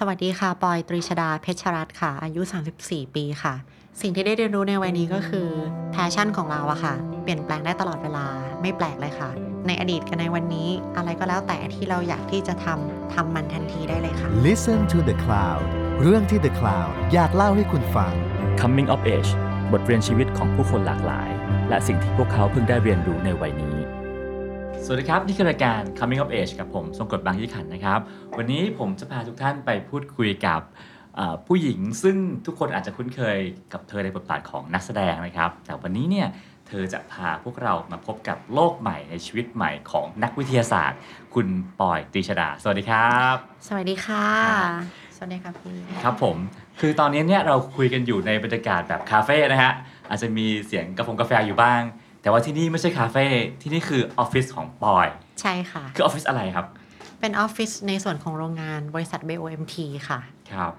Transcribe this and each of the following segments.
สวัสดีค่ะ ปอยตรีชดา เพชรรัตน์ค่ะ อายุ 34 ปีค่ะ สิ่งที่ได้เรียนรู้ในวัยนี้ก็คือแพชชั่นของเราอะค่ะ เปลี่ยนแปลงได้ตลอดเวลา ไม่แปลกเลยค่ะ ในอดีตกับในวันนี้ อะไรก็แล้วแต่ที่เราอยากที่จะทำ ทำมันทันทีได้เลยค่ะ Listen to the Cloud เรื่องที่ The Cloud อยากเล่าให้คุณฟัง Coming of Age บทเรียนชีวิตของผู้คนหลากหลาย และสิ่งที่พวกเขาเพิ่งได้เรียนรู้ในวัยนี้ สวัสดีครับ นี่คือรายการ Coming of Age กับผมทรงกฎบางยี่ขันนะครับ วันนี้ผมจะพาทุกท่านไปพูดคุยกับเอ่อผู้หญิงซึ่งทุกคนอาจจะคุ้นเคยกับเธอในบทบาทของนักแสดงนะครับ แต่วันนี้เนี่ยเธอจะพาพวกเรามาพบกับโลกใหม่ในชีวิตใหม่ของนักวิทยาศาสตร์ คุณปอยตรีชดา สวัสดีครับ สวัสดีค่ะครับสวัสดีค่ะพี่ครับผม คือตอนนี้เนี่ยเราคุยกันอยู่ในบรรยากาศแบบคาเฟ่นะฮะอาจจะมีเสียงกาแฟกาแฟอยู่บ้าง แต่ว่าที่นี่ไม่ใช่คาเฟ่ที่นี่คือออฟฟิศของปอย ใช่ค่ะ คือออฟฟิศอะไรครับ เป็นออฟฟิศในส่วนของโรงงานบริษัท BOMT ค่ะ ครับ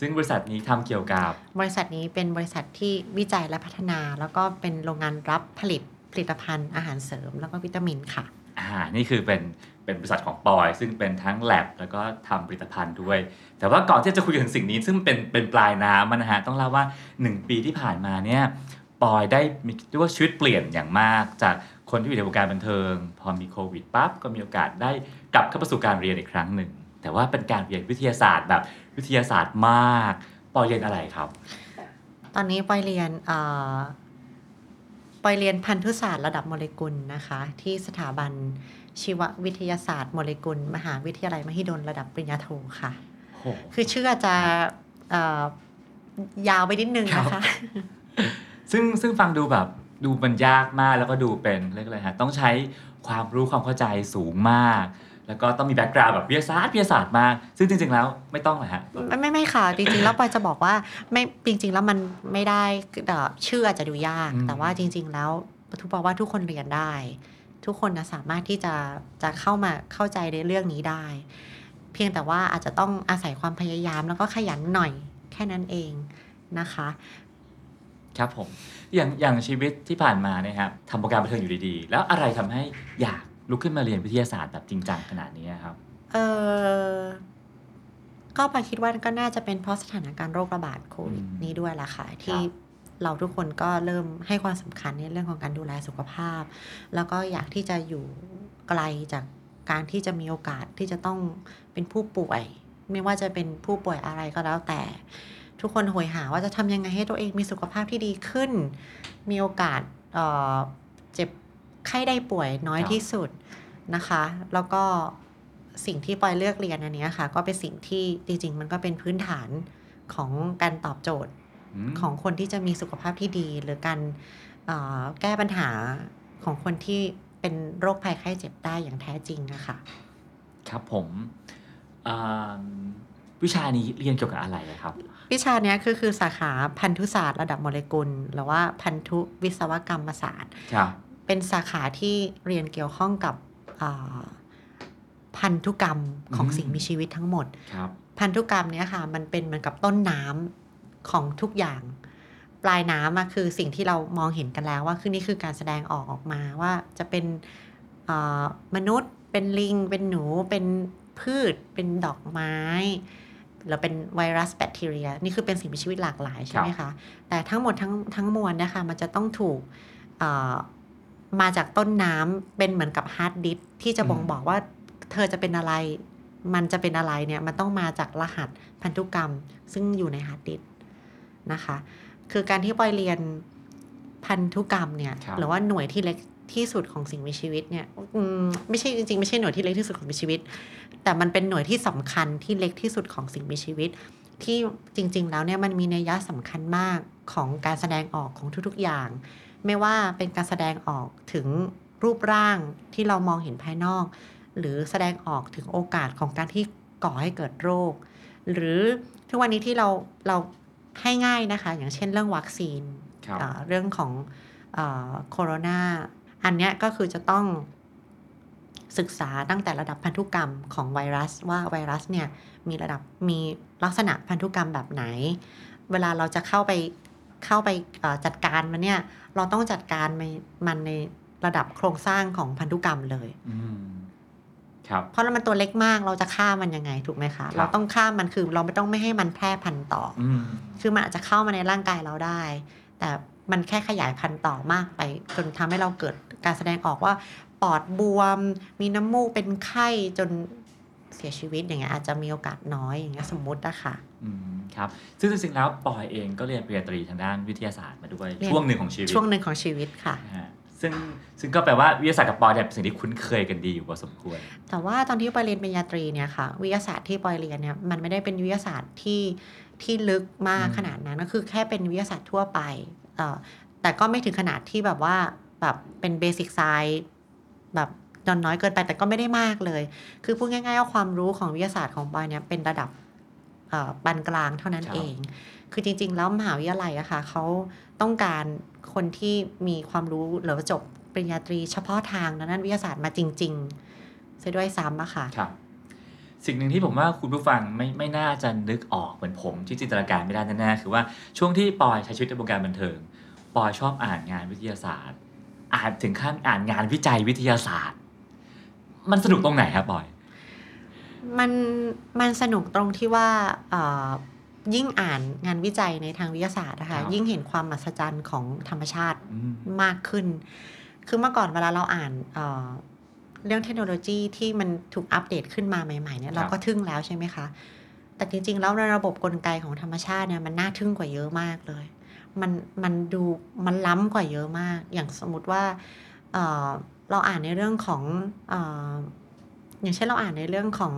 ซึ่งบริษัทนี้ทำเกี่ยวกับ บริษัทนี้เป็นบริษัทที่วิจัยและพัฒนา แล้วก็เป็นโรงงานรับผลิตผลิตภัณฑ์อาหารเสริม แล้วก็วิตามินค่ะอ่านี่คือเป็นเป็นบริษัทของปอย ซึ่งเป็นทั้งแลบแล้วก็ทำผลิตภัณฑ์ด้วย แต่ว่าก่อนที่จะคุยถึงสิ่งนี้ซึ่งเป็นเป็นปลายน้ำอะนะฮะต้องเล่าว่า 1 ปีที่ผ่านมาเนี่ย ปอยได้มีเรียกว่าชีวิตเปลี่ยนอย่างมาก จากคนที่อยู่ในวงการบันเทิง พอมีโควิดปั๊บก็มีโอกาสได้กลับเข้ามาสู่การเรียนอีกครั้งหนึ่ง แต่ว่าเป็นการเรียนวิทยาศาสตร์แบบวิทยาศาสตร์มาก ปอยเรียนอะไรครับ ตอนนี้ปอยเรียนเอ่อปอยเรียนพันธุศาสตร์ระดับโมเลกุลนะคะ ที่สถาบันชีววิทยาศาสตร์โมเลกุล มหาวิทยาลัยมหิดลระดับปริญญาโทค่ะโหคือชื่ออาจจะเอ่อยาวไปนิดนึงนะครัคะบ ซึ่งซึ่งฟังดูแบบดูมันยากมากแล้วก็ดูเป็นเรียกอะไรฮะต้องใช้ความรู้ความเข้าใจสูงมาก แล้วก็ต้องมีแบ็กกราวด์แบบวิทยาศาสตร์วิทยาศาสตร์มาก ซึ่งจริง ๆ แล้วไม่ต้องเลยฮะ ไม่ไม่ไม่ค่ะ จริงๆ แล้วปอยจะบอกว่าไม่จริง ๆ แล้วมันไม่ได้เอ่อชื่ออาจจะดูยากอืมแต่ว่าจริง ๆ แล้วทุกบอกว่าทุกคนเรียนได้ ทุกคนนะสามารถที่จะจะเข้ามาเข้าใจในเรื่องนี้ได้ เพียงแต่ว่าอาจจะต้องอาศัยความพยายามแล้วก็ขยันหน่อยแค่นั้นเองนะคะ ครับผมอย่างอย่างชีวิตที่ผ่านมาเนี่ยครับทำโปรแกรมบันเทิงอยู่ดีๆ แล้วอะไรทำให้อยากลุกขึ้นมาเรียนวิทยาศาสตร์แบบจริงจังขนาดนี้ครับ เออก็ปอยคิดว่าก็น่าจะเป็นเพราะสถานการณ์โรคระบาดโควิดอืมนี้ด้วยล่ะค่ะ ที่เราทุกคนก็เริ่มให้ความสำคัญในเรื่องของการดูแลสุขภาพ แล้วก็อยากที่จะอยู่ไกลจากการที่จะมีโอกาสที่จะต้องเป็นผู้ป่วย ไม่ว่าจะเป็นผู้ป่วยอะไรก็แล้วแต่ ทุกคนโหยหาว่าจะทำยังไงให้ตัวเองมีสุขภาพที่ดีขึ้น มีโอกาสเอ่อเจ็บไข้ได้ป่วยน้อยครับที่สุดนะคะ แล้วก็สิ่งที่ปอยเลือกเรียนอันเนี้ยค่ะ ก็เป็นสิ่งที่จริงๆ มันก็เป็นพื้นฐานของการตอบโจทย์มของคนที่จะมีสุขภาพที่ดี หรือการเอ่อแก้ปัญหาของคนที่เป็นโรคภัยไข้เจ็บได้อย่างแท้จริงนะคะครับผมอ่าวิชานี้เรียนเกี่ยวกับอะไรอะครับ วิชาเนี้ยคือคือสาขาพันธุศาสตร์ระดับโมเลกุล หรือว่าพันธุวิศวกรรมศาสตร์ครับเป็นสาขาที่เรียนเกี่ยวข้องกับอ่าพันธุกรรมของอืมสิ่งมีชีวิตทั้งหมดครับพันธุกรรมเนี้ยค่ะมันเป็นเหมือนกับต้นน้ำของทุกอย่าง ปลายน้ำอะคือสิ่งที่เรามองเห็นกันแล้วว่าคือนี่คือการแสดงออกออกมาว่าจะเป็นเอ่อมนุษย์ เป็นลิง เป็นหนู เป็นพืช เป็นดอกไม้ หรือเป็นไวรัสแบคทีเรีย นี่คือเป็นสิ่งมีชีวิตหลากหลายใช่ไหมคะ แต่ทั้งหมดทั้งทั้งมวลเนะคะมันจะต้องถูกเอ่อมาจากต้นน้ำเป็นเหมือนกับฮาร์ดดิสก์ที่จะบ่งอืมบอกว่าเธอจะเป็นอะไร มันจะเป็นอะไรเนี่ยมันต้องมาจากรหัสพันธุกรรม ซึ่งอยู่ในฮาร์ดดิสก์นะคะ คือการที่ปอยเรียนพันธุกรรมเนี่ยครับหรือว่าหน่วยที่เล็ก ที่สุดของสิ่งมีชีวิตเนี่ยอืมไม่ใช่จริงๆไม่ใช่หน่วยที่เล็กที่สุดของมีชีวิต แต่มันเป็นหน่วยที่สำคัญที่เล็กที่สุดของสิ่งมีชีวิต ที่จริง ๆ แล้วเนี่ยมันมีนัยยะสำคัญมากของการแสดงออกของทุกๆอย่าง ไม่ว่าเป็นการแสดงออกถึงรูปร่างที่เรามองเห็นภายนอก หรือแสดงออกถึงโอกาสของการที่ก่อให้เกิดโรค หรือทุกวันนี้ที่เราเราให้ง่ายนะคะ อย่างเช่นเรื่องวัคซีนครับอ่าเรื่องของโคโรนา อันเนี้ยก็คือจะต้องศึกษาตั้งแต่ระดับพันธุกรรมของไวรัสว่าไวรัสเนี่ยมีระดับมีลักษณะพันธุกรรมแบบไหน เวลาเราจะเข้าไปเข้าไปเอ่อจัดการมันเนี่ยเราต้องจัดการมันมันในระดับโครงสร้างของพันธุกรรมเลยอืมครับเพราะมันตัวเล็กมากเราจะฆ่ามันยังไงถูกไหมคะครับเราต้องฆ่ามันคือเราไม่ต้องไม่ให้มันแพร่พันธุ์ต่อออืมคือมันอาจจะเข้ามาในร่างกายเราได้ แต่มันแค่ขยายพันธุ์ต่อมากไปจนทำให้เราเกิด การแสดงออกว่าปอดบวม มีน้ำมูกเป็นไข้จนเสียชีวิตอย่างเงี้ยอาจจะมีโอกาสน้อยอย่างเงี้ยสมมุติอะค่ะอืมครับ ซึ่งจริงๆแล้วปอยเองก็เรียนปริญญาตรีทางด้านวิทยาศาสตร์มาด้วยเรียนช่วงหนึ่งของชีวิตช่วงหนึ่งของชีวิตค่ะนะฮะซึ่งซึ่งก็แปลว่าวิทยาศาสตร์กับปอยเนี่ยเป็นสิ่งที่คุ้นเคยกันดีอยู่พอสมควร แต่ว่าตอนที่ปอยเรียนปริญญาตรีเนี่ยค่ะวิทยาศาสตร์ที่ปอยเรียนเนี่ยมันไม่ได้เป็นวิทยาศาสตร์ที่ที่ลึกมากอืมขนาดนั้นก็คือแค่เป็นวิทยาศาสตร์ทั่วไปเอ่อแต่ก็ไม่ถึงขนาดที่แบบว่า แบบเป็น basic science แบบนอนน้อยเกินไปแต่ก็ไม่ได้มากเลย คือพูดง่ายๆว่าความรู้ของวิทยาศาสตร์ของปอยเนี่ยเป็นระดับเอ่อปานกลางเท่านั้นครับเอง คือจริง ๆ แล้วมหาวิทยาลัยอะค่ะเขาต้องการคนที่มีความรู้หรือว่าจบปริญญาตรีเฉพาะทางด้านวิทยาศาสตร์มาจริงๆเสียด้วยซ้ำอะค่ะครับสิ่งหนึ่งที่ผมว่าคุณผู้ฟังไม่ไม่น่าจะนึกออกเหมือนผมที่จินตนาการไม่ได้แน่ๆคือว่าช่วงที่ปอยใช้ชีวิตในวงการบันเทิง ปอยชอบอ่านงานวิทยาศาสตร์ อ่านถึงขั้นอ่านงานวิจัยวิทยาศาสตร์ มันสนุกตรงไหนครับปอย มันมันสนุกตรงที่ว่าเอ่อยิ่งอ่านงานวิจัยในทางวิทยาศาสตร์นะครัคะบยิ่งเห็นความมหัศจรรย์ของธรรมชาติอืมมากขึ้น คือเมื่อก่อนเวลาเราอ่านเอ่อเรื่องเทคโนโลยีที่มันถูกอัปเดตขึ้นมาใหม่ๆเนี่ยเราก็ทึ่งแล้วใช่ไหมคะ แต่จริงๆ แล้วในระบบกลไกของธรรมชาติเนี่ยมันน่าทึ่งกว่าเยอะมากเลย มันมันดูมันล้ำกว่าเยอะมาก อย่างสมมติว่าเอ่อเราอ่านในเรื่องของเอ่ออย่างเช่นเราอ่านในเรื่องของ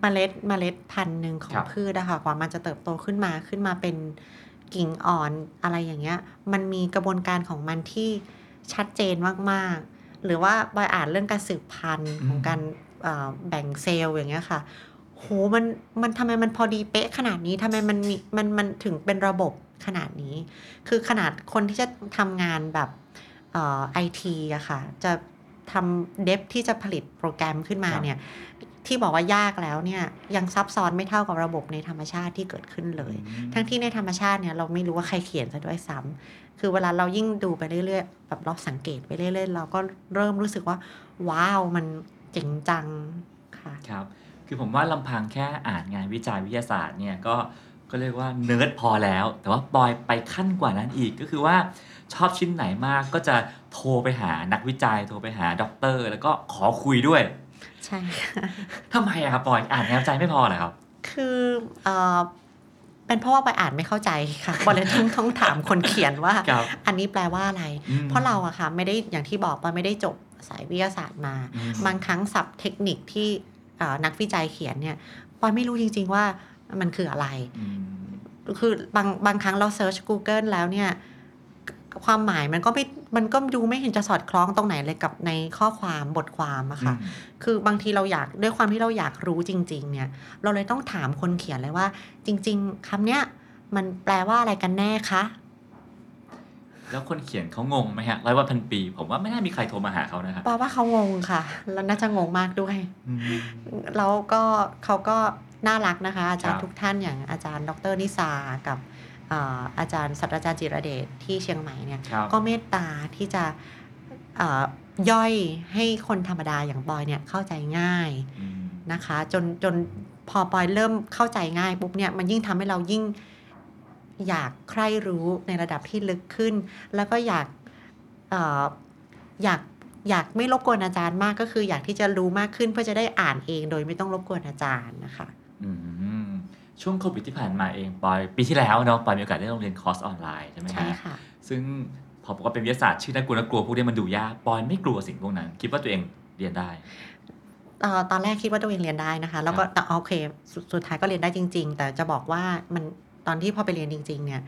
เมล็ดเมล็ดพันธุ์หนึ่งของครับพืชนะคะกว่ามันจะเติบโตขึ้นมาขึ้นมาเป็นกิ่งอ่อนอะไรอย่างเงี้ย มันมีกระบวนการของมันที่ชัดเจนมากๆ หรือว่าบอยอ่านเรื่องการสืบพันธุ์ของการเอ่อแบ่งเซลล์อย่างเงี้ยค่ะ โหมันมันทำไมมันพอดีเป๊ะขนาดนี้ทำไมมันมีมันมันถึงเป็นระบบ ขนาดนี้ คือขนาดคนที่จะทำงานแบบเอ่อไอทีอะค่ะ จะทำเดฟที่จะผลิตโปรแกรมขึ้นมาครับเนี่ย ที่บอกว่ายากแล้วเนี่ย ยังซับซ้อนไม่เท่ากับระบบในธรรมชาติที่เกิดขึ้นเลย ทั้งที่ในธรรมชาติเนี่ยเราไม่รู้ว่าใครเขียนซะด้วยซ้ำคือเวลาเรายิ่งดูไปเรื่อยๆแบบเราสังเกตไปเรื่อยๆเราก็เริ่มรู้สึกว่า ว้าวมันเจ๋งจังค่ะครับคือผมว่าลำพังแค่อ่านงานวิจัยวิทยาศาสตร์เนี่ยก็ ก็เรียกว่าเนิร์ดพอแล้ว แต่ว่าปอยไปขั้นกว่านั้นอีกก็คือว่าชอบชิ้นไหนมากก็จะโทรไปหานักวิจัย โทรไปหาด็อกเตอร์ แล้วก็ขอคุยด้วย ใช่ค่ะทำไมอะครับปอยอ่านงานวิจัยไม่พอเหรอครับ คือเอ่อเป็นเพราะว่าไปอ่านไม่เข้าใจค่ะก็เลยต้องต้องถามคนเขียนว่า ครับอันนี้แปลว่าอะไร อืมเพราะเราอะค่ะไม่ได้อย่างที่บอกไปไม่ได้จบสายวิทยาศาสตร์มา อืม บางครั้งศัพท์เทคนิคที่เอ่อนักวิจัยเขียนเนี่ยปอยไม่รู้จริง ๆ ว่า มันคืออะไรอืมคือบางบางครั้งเราเซิร์ช Google แล้วเนี่ย ความหมายมันก็ไม่มันก็ดูไม่เห็นจะสอดคล้องตรงไหนเลยกับในข้อความบทความอะค่ะ คือบางทีเราอยากด้วยความที่เราอยากรู้จริง ๆ เนี่ย เราเลยต้องถามคนเขียนเลยว่า จริง ๆคำเนี้ยมันแปลว่าอะไรกันแน่คะแล้วคนเขียนเขางงไหมฮะร้อยวันพันปี ผมว่าไม่น่ามีใครโทรมาหาเขานะครับปอว่าเขางงค่ะ แล้วน่าจะงงมากด้วยอืมแล้วก็เขาก็ น่ารักนะคะ อาจารครัย์บทุกท่านอย่างอาจารย์ ดรนิสากับเอ่ออาจารย์ศาสตราจารย์จิรเดชที่เชียงใหม่เนี่ยครับก็เมตตาที่จะเอ่อย่อยให้คนธรรมดาอย่างบอยเนี่ยเข้าใจง่ายอืมนะคะจนจนพอปอยเริ่มเข้าใจง่ายปุ๊บเนี่ยมันยิ่งทำให้เรายิ่งอยากใคร่รู้ในระดับที่ลึกขึ้น แล้วก็อยากเอ่ออยากอยากไม่รบกวนอาจารย์มากก็คืออยากที่จะรู้มากขึ้นเพื่อจะได้อ่านเองโดยไม่ต้องรบกวนอาจารย์นะคะ อืมช่วงโควิดที่ผ่านมาเองปอยปีที่แล้วเนาะปอยมีโอกาสได้ลองเรียนคอร์สออนไลน์ใช่ไหมใช่ฮะค่ะซึ่งพอบอกว่าเป็นวิทยาศาสตร์ชื่อน่ากลัวน่ากลัวพวกนี้มันดูยากปอยไม่กลัวสิ่งพวกนั้น คิดว่าตัวเองเรียนได้เอ่อตอนแรกคิดว่าตัวเองเรียนได้นะคะ แล้วก็ครับแต่โอเคสสุดท้ายก็เรียนได้จริง ๆ แต่จะบอกว่ามันตอนที่พอไปเรียนจริง ๆ เนี่ย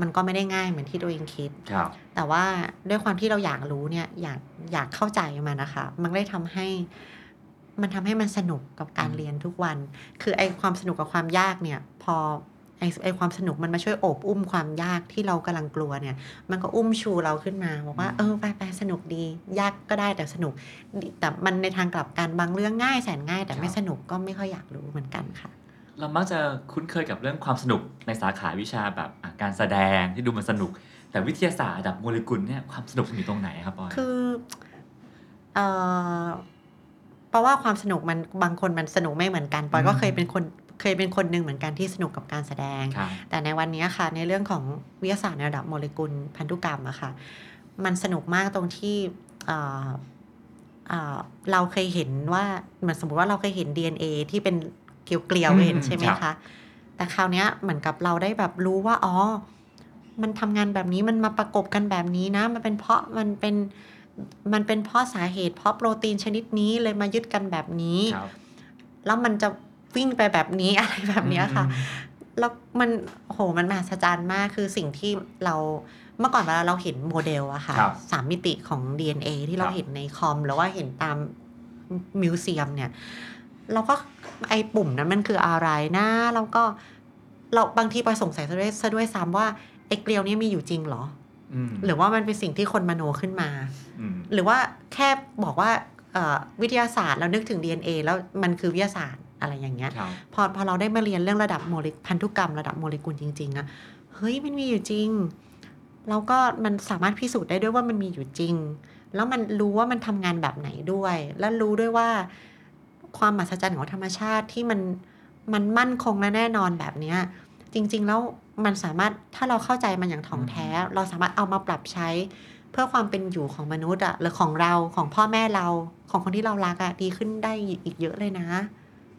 มันก็ไม่ได้ง่ายเหมือนที่ตัวเองคิดครับแต่ว่าด้วยความที่เราอยากรู้เนี่ยอยากอยากเข้าใจมันนะคะ มันก็เลยทำให้ มันทำให้มันสนุกกับการอืมเรียนทุกวัน คือไอความสนุกกับความยากเนี่ย พอไอไอความสนุกมันมาช่วยโอบอุ้มความยากที่เรากำลังกลัวเนี่ย มันก็อุ้มชูเราขึ้นมาบอกว่าเออไปไปสนุกดี ยากก็ได้แต่สนุกดีแต่มันในทางกลับกันบางเรื่องง่ายแสนง่าย แต่ไม่สนุกก็ไม่ค่อยอยากรู้เหมือนกันค่ะ เรามักจะคุ้นเคยกับเรื่องความสนุกในสาขาวิชาแบบอะการแสดงที่ดูมันสนุก แต่วิทยาศาสตร์ระดับโมเลกุลเนี่ยความสนุกมันอยู่ตรงไหนครับปอยคือเอ่อ เพราะว่าความสนุกมันบางคนมันสนุกไม่เหมือนกันปอยก็อืมเคยเป็นคนเคยเป็นคนหนึ่งเหมือนกันที่สนุกกับการแสดงครับแต่ในวันนี้ค่ะ ในเรื่องของวิทยาศาสตร์ในระดับโมเลกุลพันธุกรรมอะค่ะ มันสนุกมากตรงที่เอ่อเอ่อเราเคยเห็นว่าเหมือนสมมติว่าเราเคยเห็น DNA ที่เป็นเกลียวๆอืมเห็นใช่ไหมครัคะบแต่คราวเนี้ยเหมือนกับเราได้แบบรู้ว่าอ๋อมันทำงานแบบนี้มันมาประกบกันแบบนี้นะ มันเป็นเพราะมันเป็น มันเป็นเพราะสาเหตุเพราะโปรตีนชนิดนี้เลยมายึดกันแบบนี้ครับแล้วมันจะวิ่งไปแบบนี้อะไรแบบเนี้ยค่ะอืมแล้วมันโหมันมหัศจรรย์มากคือสิ่งที่เราเมื่อก่อนเวลาเราเห็นโมเดลอะค่ะครับสามมิติของ DNA ที่เราครับเห็นในคอม หรือว่าเห็นตามมิวเซียมเนี่ย เราก็ไอ้ปุ่มนั้นมันคืออะไรนะแล้วก็เราบางทีไปสงสัยซะด้วยซะด้วยซ้ำว่าไอ้เกลียวนี้มีอยู่จริงเหรออืม หรือว่ามันเป็นสิ่งที่คนมโนขึ้นมาอืมหรือว่าแค่บอกว่าเอ่อวิทยาศาสตร์เรานึกถึง DNA แล้วมันคือวิทยาศาสตร์อะไรอย่างเงี้ยครับพอพอเราได้มาเรียนเรื่องระดับโมเลพันธุกรรมระดับโมเลกุลจริงๆอะเฮ้ยมันมีอยู่จริง แล้วก็มันสามารถพิสูจน์ได้ด้วยว่ามันมีอยู่จริง แล้วมันรู้ว่ามันทำงานแบบไหนด้วย และรู้ด้วยว่าความมหัศจรรย์ของธรรมชาติที่มันมันมั่นคงและแน่นอนแบบเนี้ยจริง ๆ แล้ว มันสามารถถ้าเราเข้าใจมันอย่างถ่องแท้ เราสามารถเอามาปรับใช้เพื่อความเป็นอยู่ของมนุษย์อะหรือของเราของพ่อแม่เราของคนที่เรารักอะดีขึ้นได้อีกเยอะเลยนะ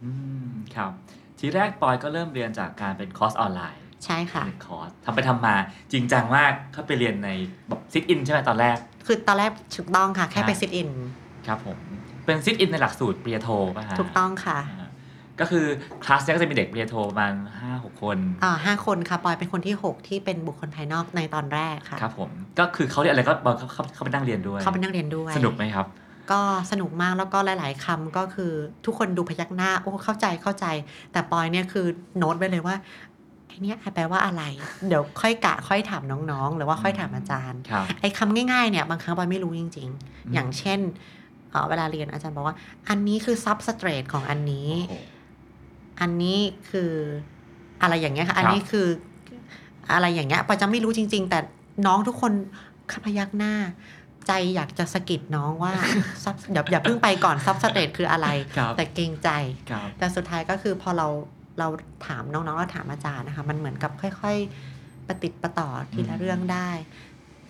อืมครับ ทีแรกปอยก็เริ่มเรียนจากการเป็นคอร์สออนไลน์ ใช่ค่ะหนึ่งคอร์สทำไปทำมาจริงจังมากเข้าไปเรียนในแบบ sit in ใช่ไหมตอนแรก คือตอนแรกถูกต้องค่ะ แค่ไปอ่า sit inครับผมเป็น sit in ในหลักสูตรปริญญาโทป่ะฮะถูกต้องค่ะอ่า ก็คือคลาสเนี้ยก็จะมีเด็กปริญญาโทประมาณห้าหกคน อ่าห้าคนค่ะปอยเป็นคนที่ 6 ที่เป็นบุคคลภายนอกในตอนแรกค่ะครับผม ก็คือเขาเรียนอะไรก็บอยเขาเขาเขาไปนั่งเรียนด้วย เขาเป็นนักเรียนด้วย สนุกไหมครับ ก็สนุกมากแล้วก็หลาย ๆคำก็คือทุกคนดูพยักหน้า โอ้เข้าใจเข้าใจ แต่ปอยเนี่ยคือโน้ตไว้เลยว่าไอเนี้ยแปลว่าอะไร เดี๋ยวค่อยกะค่อยถามน้องๆ หรือว่าค่อยถามอาจารย์ ครับ ไอ้คำง่ายๆเนี่ยบางครั้งปอยไม่รู้จริง อืม ๆ อย่างเช่นเอ่อเวลาเรียนอาจารย์บอกว่า อันนี้คือ substrate ของอันนี้ โอ้โห อันนี้คืออะไรอย่างเงี้ยค่ะครับอันนี้คืออะไรอย่างเงี้ยปอยจะไม่รู้จริง ๆ แต่น้องทุกคนพยักหน้า ใจอยากจะสะกิดน้องว่า sub เดี๋ยวอย่าเพิ่งไปก่อน substrate คืออะไรครับแต่เกรงใจครับแต่สุดท้ายก็คือพอเราเราถามน้องๆเราถามอาจารย์นะคะ มันเหมือนกับค่อย ๆ ประติดประต่อทีละอืมเรื่องได้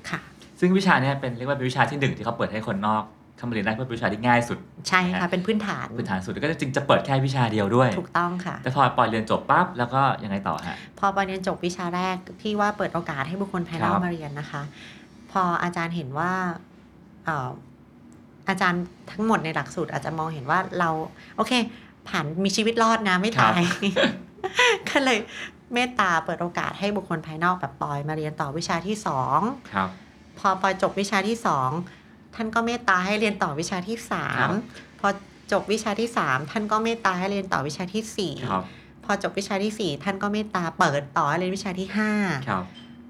ค่ะ ซึ่งวิชาเนี้ยเป็นเรียกว่าเป็นวิชาที่หนึ่งที่เขาเปิดให้คนนอกเข้ามาเรียนได้เพื่อเป็นวิชาที่ง่ายสุดใช่ค่ะเป็นพื้นฐานพื้นฐานสุดแล้วก็จริงๆจะเปิดแค่วิชาเดียวด้วย ถูกต้องค่ะ แต่พอปอยเรียนจบปั๊บแล้วก็ยังไงต่อฮะพอปอยเรียนจบวิชาแรกที่ว่าเปิดโอกาสให้บุคคลภายนอกครับมาเรียนนะคะ พออาจารย์เห็นว่าเอ่ออาจารย์ทั้งหมดในหลักสูตรอาจจะมองเห็นว่าเราโอเค ผ่านมีชีวิตรอดนะไม่ตายก็เลยเมตตาเปิดโอกาสให้บุคคลภายนอกแบบปอยมาเรียนต่อวิชาที่สองครับพอปอยจบวิชาที่สอง ท่านก็เมตตาให้เรียนต่อวิชาที่สามครับพอจบวิชาที่สามท่านก็เมตตาให้เรียนต่อวิชาที่สี่ครับพอจบวิชาที่สี่ท่านก็เมตตาเปิดต่อให้เรียนวิชาที่ห้าครับ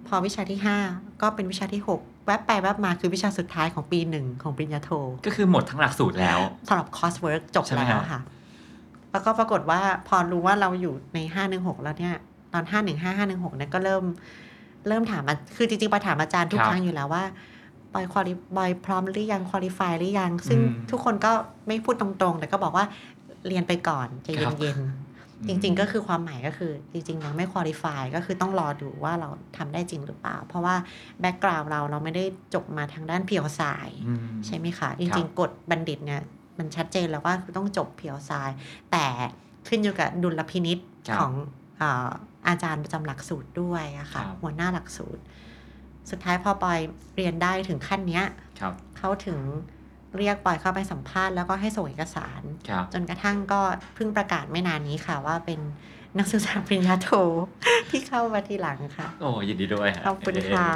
พอวิชาที่ห้าก็เป็นวิชาที่หกแวบไปแวบมาคือวิชาสุดท้ายของปีหนึ่งของปริญญาโท ก็คือหมดทั้งหลักสูตรแล้วสำหรับ coursework จบใช่ไหมแล้วฮะค่ะ แล้วก็ปรากฏว่าพอรู้ว่าเราอยู่ในห้าหนึ่งหกแล้วเนี่ย ตอนห้าหนึ่งห้าห้าหนึ่งหกเนี่ยก็เริ่ม เริ่มถามอะคือจริงๆไปถามอาจารย์ทุกครั้งอยู่แล้วว่า บอยควอลิบอยพร้อมหรือยังคุริฟายหรือยัง ซึ่งทุกคนก็ไม่พูดตรงๆ แต่ก็บอกว่าเรียนไปก่อนใจเย็นๆ จริง ๆ ก็คือความหมายก็คือจริง ๆ ยังไม่คุริฟายก็คือต้องรอดูว่าเราทำได้จริงหรือเปล่า เพราะว่าแบ็กกราวด์เราเราไม่ได้จบมาทางด้านเพียวสายอืมใช่ไหมคะจครัริงบๆกฎบัณฑิตเนี่ยมันชัดเจนแล้วว่าคือต้องจบเพียวทราย แต่ขึ้นอยู่กับดุลพินิษครับของอาอาจารย์ประจำหลักสูตรด้วยอะค่ะครับหัวหน้าหลักสูตร สุดท้ายพอปอยเรียนได้ถึงขั้นเนี้ยครับเขาถึงเรียกปอยเข้าไปสัมภาษณ์แล้วก็ให้ส่งเอกสารครับจนกระทั่งก็เพิ่งประกาศไม่นานนี้ค่ะว่าเป็นนักศึกษาปริญญาโทที่เข้ามาทีหลังค่ะ โอ้ยินดีด้วยฮะขอบคุณค่ะ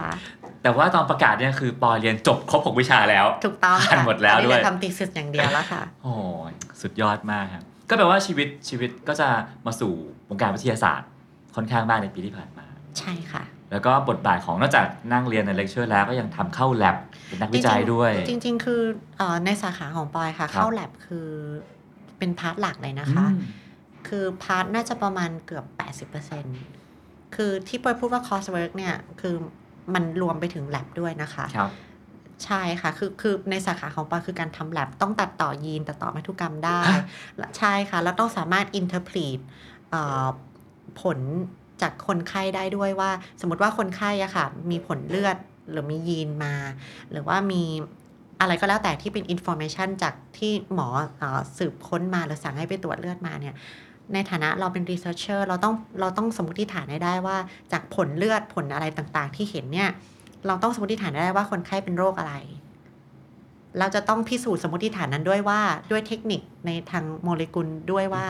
แต่ว่าตอนประกาศเนี่ยคือปอยเรียนจบครบหกวิชาแล้ว ถูกต้องผ่านค่ะหมดแล้วตอนนี้ด้วยเหลือทำตีสิสอย่างเดียวแล้วค่ะ โอ้ยสุดยอดมากครับ ก็แปลว่าชีวิตชีวิตก็จะมาสู่วงการวิทยาศาสตร์ค่อนข้างมากในปีที่ผ่านมา ใช่ค่ะ แล้วก็บทบาทของนอกจากนั่งเรียนในเลคเชอร์แล้วก็ยังทำเข้าแลบเป็นนักวิจัยด้วย จริง ๆ คือเออในสาขาของปอยค่ะครับเข้าแลบคือเป็น part หลักเลยนะคะอืมคือ part น่าจะประมาณเกือบ 80%คือที่ปอยพูดว่า coursework เนี่ย คือมันรวมไปถึงแลบด้วยนะคะครับใช่ค่ะ คือ คือ ในสาขาของปอคือการทำแลบต้องตัดต่อยีน ตัดต่อพันธุกรรมได้ฮะและใช่ค่ะ แล้วต้องสามารถ interpret เอ่อผล จากคนไข้ได้ด้วยว่า สมมติว่าคนไข้อะค่ะ มีผลเลือดหรือมียีนมา หรือว่ามีอะไรก็แล้วแต่ที่เป็น information จากที่หมออสืบค้นมาหรือสั่งให้ไปตรวจเลือดมาเนี่ยในฐานะเราเป็น researcher เราต้องเราต้องสมมติฐานให้ได้ว่าจากผลเลือดผลอะไรต่างๆ ที่เห็นเนี่ยเราต้องสมมติฐานได้ว่าคนไข้เป็นโรคอะไร เราจะต้องพิสูจน์สมมติฐานนั้นด้วยว่าด้วยเทคนิคในทางโมเลกุลด้วยว่า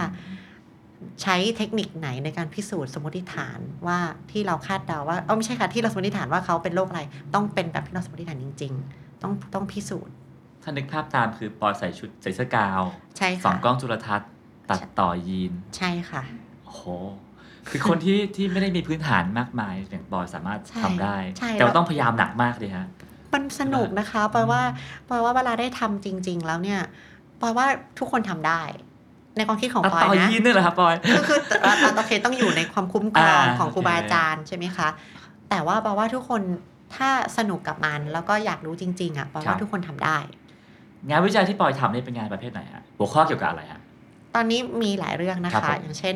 ใช้เทคนิคไหนในการพิสูจน์สมมติฐานว่าที่เราคาดเดาว่าเออไม่ใช่ค่ะที่เราสมมติฐานว่าเขาเป็นโรคอะไร ต้องเป็นแบบที่เราสมมติฐานจริง ๆ ต้องต้องพิสูจน์ถ้านึกภาพตามคือปอยใส่ชุดใส่เสื้อกาวใช่สอค่ะงกล้องจุลทรรศน์ตัดต่อยีน ใช่ค่ะโอ้โหคือคนที่ที่ไม่ได้มีพื้นฐานมากมายอย่างปอยสามารถใช่ทำได้ใช่แต่ว่าแล้วต้องพยายามหนักมากเลยฮะมันสนุกนะคะแปลว่าแปลว่าเวลาได้ทำจริง ๆ แล้วเนี่ยแปลว่าทุกคนทำได้ ในความคิดของตัดปอต่อยนะยีนด้วยเหรอครับปอยคือคือแต่ว่าโอเคต้องอยู่ในความคุ้มครองอ่าของครูบาโอเคอาจารย์ใช่ไหมคะ แต่ว่าแปลว่าทุกคนถ้าสนุกกับมันแล้วก็อยากรู้จริง ๆอะแปลว่าทุกคนทำได้ งานวิจัยที่ปอยทำนี่เป็นงานประเภทไหนฮะหัวข้อเกี่ยวกับอะไรฮะตอนนี้มีหลายเรื่องนะคะครับผมอย่างเช่น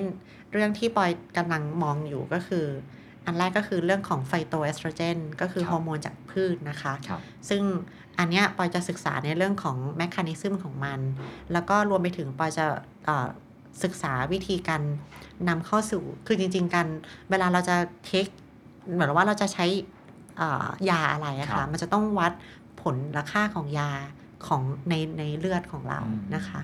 เรื่องที่ปอยกำลังมองอยู่ก็คือ อันแรกก็คือเรื่องของไฟโตเอสโตรเจนก็คือฮอร์โมนจากพืชนะคะครับซึ่ง อันเนี้ยปอยจะศึกษาในเรื่องของ mechanism ของมัน แล้วก็รวมไปถึงปอยจะเอ่อศึกษาวิธีการนำเข้าสู่ คือจริง ๆ กันเวลาเราจะ take เหมือนว่าเราจะใช้เอ่อยาอะไรอะครัค่ะบมันจะต้องวัดผลราคาของยาของในในเลือดของเราอืมนะคะ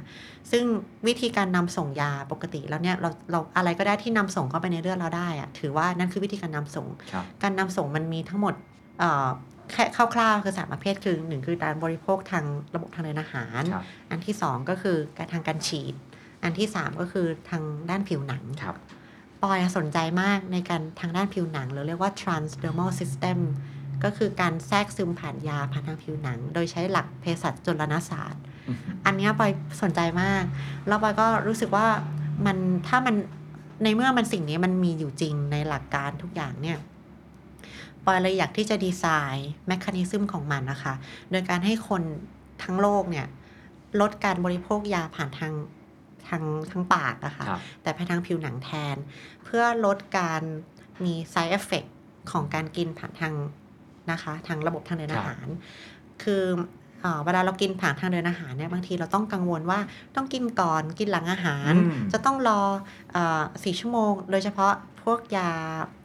ซึ่งวิธีการนำส่งยาปกติแล้วเนี่ยเราเราอะไรก็ได้ที่นำส่งเข้าไปในเลือดเราได้อะถือว่านั่นคือวิธีการนำส่งครับการนำส่งมันมีทั้งหมดเอ่อแค่คร่าวๆคือสามประเภทคือหนึ่งคือการบริโภคทางระบบทางเดินอาหารครับอันที่สองก็คือการทางการฉีด อันที่สามก็คือทางด้านผิวหนังครับปอยสนใจมากในการทางด้านผิวหนังหรือเรียกว่า transdermal system ก็คือการแทรกซึมผ่านยาผ่านทางผิวหนัง โดยใช้หลักเภสัชจุลนศาสตร์อืมอันเนี้ยปอยสนใจมาก แล้วปอยก็รู้สึกว่ามันถ้ามันในเมื่อมันสิ่งนี้มันมีอยู่จริงในหลักการทุกอย่างเนี่ย ปอยเลยอยากที่จะดีไซน์แมคานิซึมของมันนะคะ โดยการให้คนทั้งโลกเนี่ยลดการบริโภคยาผ่านทางทางทางปากอะคะครับแต่ผ่านทางผิวหนังแทน เพื่อลดการมี side effect ของการกินผ่านทางนะคะทางระบบทางเดินอาหาร คือเอ่อเวลาเรากินผ่านทางเดินอาหารเนี่ยบางทีเราต้องกังวลว่าต้องกินก่อนกินหลังอาหารอืมจะต้องรอเอ่อสี่ชั่วโมง โดยเฉพาะพ วกยา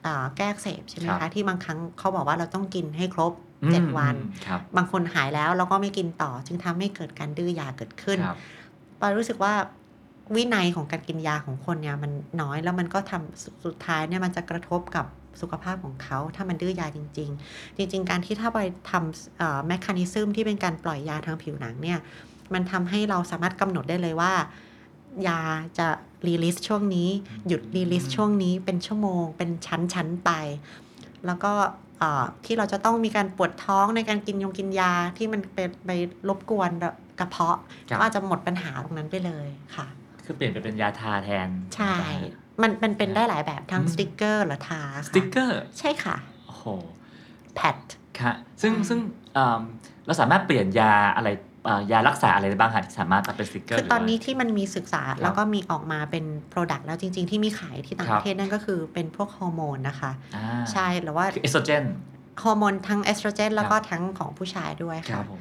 เอ่อแก้อักเสพใช่ไหมครัคะบที่บางครั้งเขาบอกว่าเราต้องกินให้ครบอืมเจ็ดวันครับบางคนหายแล้วเราก็ไม่กินต่อ จึงทำให้เกิดการดื้อยาเกิดขึ้นครับปอยรู้สึกว่าวินัยของการกินยาของคนเนี่ยมันน้อยแล้วมันก็ทำสุดท้ายเนี่ยมันจะกระทบกับสุขภาพของเขาถ้ามันดื้อยาจริง ๆ จริง ๆ การที่ถ้าไปทำ mechanism ที่เป็นการปล่อยยาทางผิวหนังเนี่ยมันทำให้เราสามารถกำหนดได้เลยว่า ยาจะ release ช่วงนี้ หยุด release ช่วงนี้เป็นชั่วโมง เป็นชั้นๆไป แล้วก็เอ่อที่เราจะต้องมีการปวดท้องในการกินยงกินยาที่มันเป็นไปรบกวนกระเพาะครับก็อาจจะหมดปัญหาตรงนั้นไปเลยค่ะ คือเปลี่ยนไปเป็นยาทาแทน ใช่ มันมันเป็นได้หลายแบบทั้งอืมสติกเกอร์หรือ patch ค่ะสติกเกอร์ใช่ค่ะโอ้โห patch ค่ะซึ่งใช่ซึ่งเอิ่มเราสามารถเปลี่ยนยาอะไรเอ่อ ยารักษาอะไรได้บ้างคะที่สามารถมาเป็นสติ๊กเกอร์คือตอนนี้ที่มันมีศึกษาครับแล้วก็มีออกมาเป็น Product แล้วจริง ๆ ที่มีขายที่ต่างประเทศครับนั่นก็คือเป็นพวกฮอร์โมนนะคะอ่าใช่หรือว่าคือเอสโตรเจนฮอร์โมนทั้งเอสโตรเจนแล้วก็ครับทั้งของผู้ชายด้วยค่ะครับผม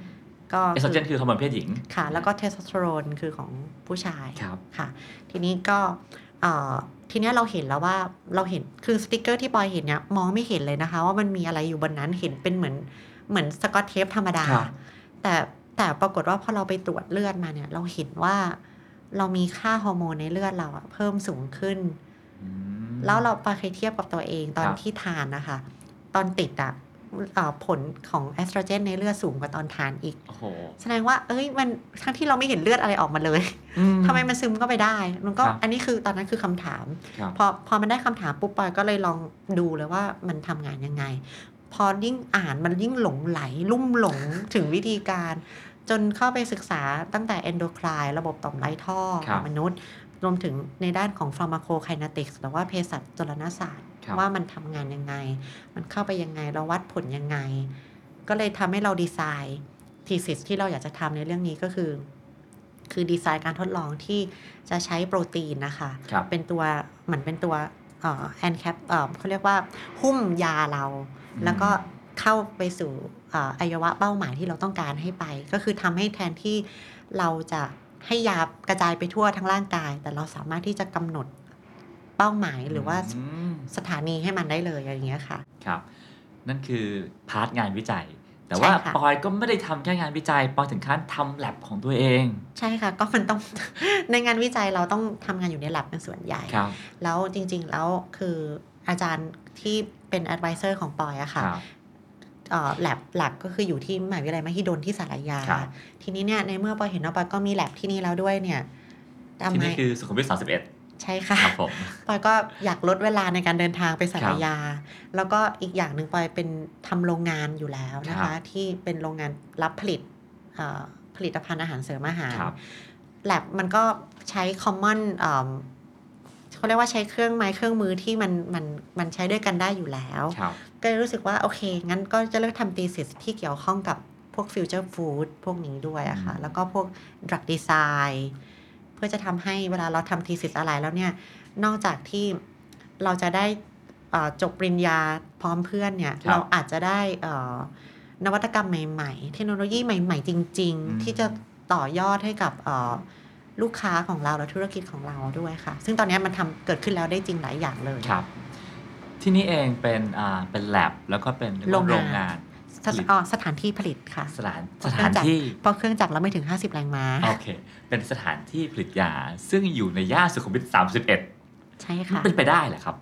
ก็เอสโตรเจนคือฮอร์โมนเพศหญิงค่ะ แล้วก็เทสโทสเตอโรนคือของผู้ชายครับค่ะ ทีนี้ก็เอ่อทีเนี้ยเราเห็นแล้วว่าเราเห็นคือสติกเกอร์ที่ปอยเห็นเนี่ยมองไม่เห็นเลยนะคะ ว่ามันมีอะไรอยู่บนนั้นเห็นเป็นเหมือนเหมือนสกอตเทปธรรมดาครับแต่ แต่ปรากฏว่าพอเราไปตรวจเลือดมาเนี่ย เราเห็นว่าเรามีค่าฮอร์โมนในเลือดเราอะเพิ่มสูงขึ้นอืมแล้วเราไปเคยเทียบกับตัวเองตอนครับที่ทานนะคะ ตอนติดอะเอ่อผลของเอสโตรเจนในเลือดสูงกว่าตอนทานอีกโอ้โหแสดงว่า เอ้ยมันทั้งที่เราไม่เห็นเลือดอะไรออกมาเลยอืทำไมมันซึมก็ไปได้ มันก็ครับอันนี้คือตอนนั้นคือคำถามครับพอพอมันได้คำถามปุ๊บปอยก็เลยลองดูเลยว่ามันทำงานยังไง พอยิ่งอ่านมันยิ่งหลงไหล ลุ่มหลงถึงวิธีการ จนเข้าไปศึกษาตั้งแต่ endocrine ระบบต่อมไรท่อครัของมนุษย์ รวมถึงในด้านของ pharmacokinetics หรือว่าเภสัชจุลนศาสตร์ครับว่ามันทำงานยังไง มันเข้าไปยังไง เราวัดผลยังไง ก็เลยทำให้เรา design thesis ที่เราอยากจะทำในเรื่องนี้ก็คือ คือดีไซน์การทดลองที่จะใช้โปรตีนนะคะครับเป็นตัวเหมือนเป็นตัว encap เขาเรียกว่าหุ้มยาเราอืมแล้วก็เข้าไปสู่เอ่ออวัยวะเป้าหมายที่เราต้องการให้ไป ก็คือทำให้แทนที่เราจะให้ยากระจายไปทั่วทั้งร่างกาย แต่เราสามารถที่จะกำหนดเป้าหมายหรือว่ามสถานีให้มันได้เลยอะไรอย่างเงี้ยค่ะ ครับ นั่นคือพาร์ทงานวิจัย แต่ว่าใช่ค่ะปอยก็ไม่ได้ทำแค่งานวิจัยปอยถึงขั้นทำแลบของตัวเอง ใช่ค่ะ ก็มันต้องในงานวิจัยเราต้องทำงานอยู่ใน lab เป็นส่วนใหญ่ครับแล้วจริง ๆ แล้วคืออาจารย์ที่เป็น advisor ของปอยอะค่ะ ครับเอ่อ lab lab ก็คืออยู่ที่มหาวิทยาลัยมหิดลที่สารยาครับทีนี้เนี่ยในเมื่อปอยเห็นว่าปอยก็มี lab ที่นี่แล้วด้วยเนี่ยทำที่ไมนี่คือสุขุมวิทสามสิบเอ็ดใช่ค่ะครับผมปอยก็อยากลดเวลาในการเดินทางไปสารครับยา แล้วก็อีกอย่างหนึ่งปอยเป็นทำโรงงานอยู่แล้วนะครัคะบที่เป็นโรงงานรับผลิตเอ่อผลิตภัณฑ์อาหารเสริมอาหารครับแลบมันก็ใช้ common เอิ่มเขาเรียกว่าใช้เครื่องไม้เครื่องมือที่มันมันมันใช้ด้วยกันได้อยู่แล้วครับ ก็เลยรู้สึกว่า โอเค งั้นก็จะเลือกทำ thesis ที่เกี่ยวข้องกับพวก future food พวกนี้ด้วยอะค่ะอืมแล้วก็พวก drug design เพื่อจะทำให้เวลาเราทำ thesis อะไรแล้วเนี่ย นอกจากที่เราจะได้เอ่อจบปริญญาพร้อมเพื่อนเนี่ยครับเราอาจจะได้เอ่อนวัตกรรมใหม่ๆ เทคโนโลยีใหม่ ๆ จริงอืมๆที่จะต่อยอดให้กับเอ่อลูกค้าของเราและธุรกิจของเราด้วยค่ะ ซึ่งตอนนี้มันทำเกิดขึ้นแล้วได้จริงหลายอย่างเลยครับ ที่นี่เองเป็นอ่าเป็นแลบแล้วก็เป็นเรียกว่าโรงงาน โรงงานสถอ๋อสถานที่ผลิตค่ะสถานเพสราะเคถารื่อนงจักรที่ เพราะเครื่องจักรเราไม่ถึง 50 แรงม้า โอเค เป็นสถานที่ผลิตยา ซึ่งอยู่ในย่านสุขุมวิท31ใช่มันค่ะ เป็นไปได้เหรอครับ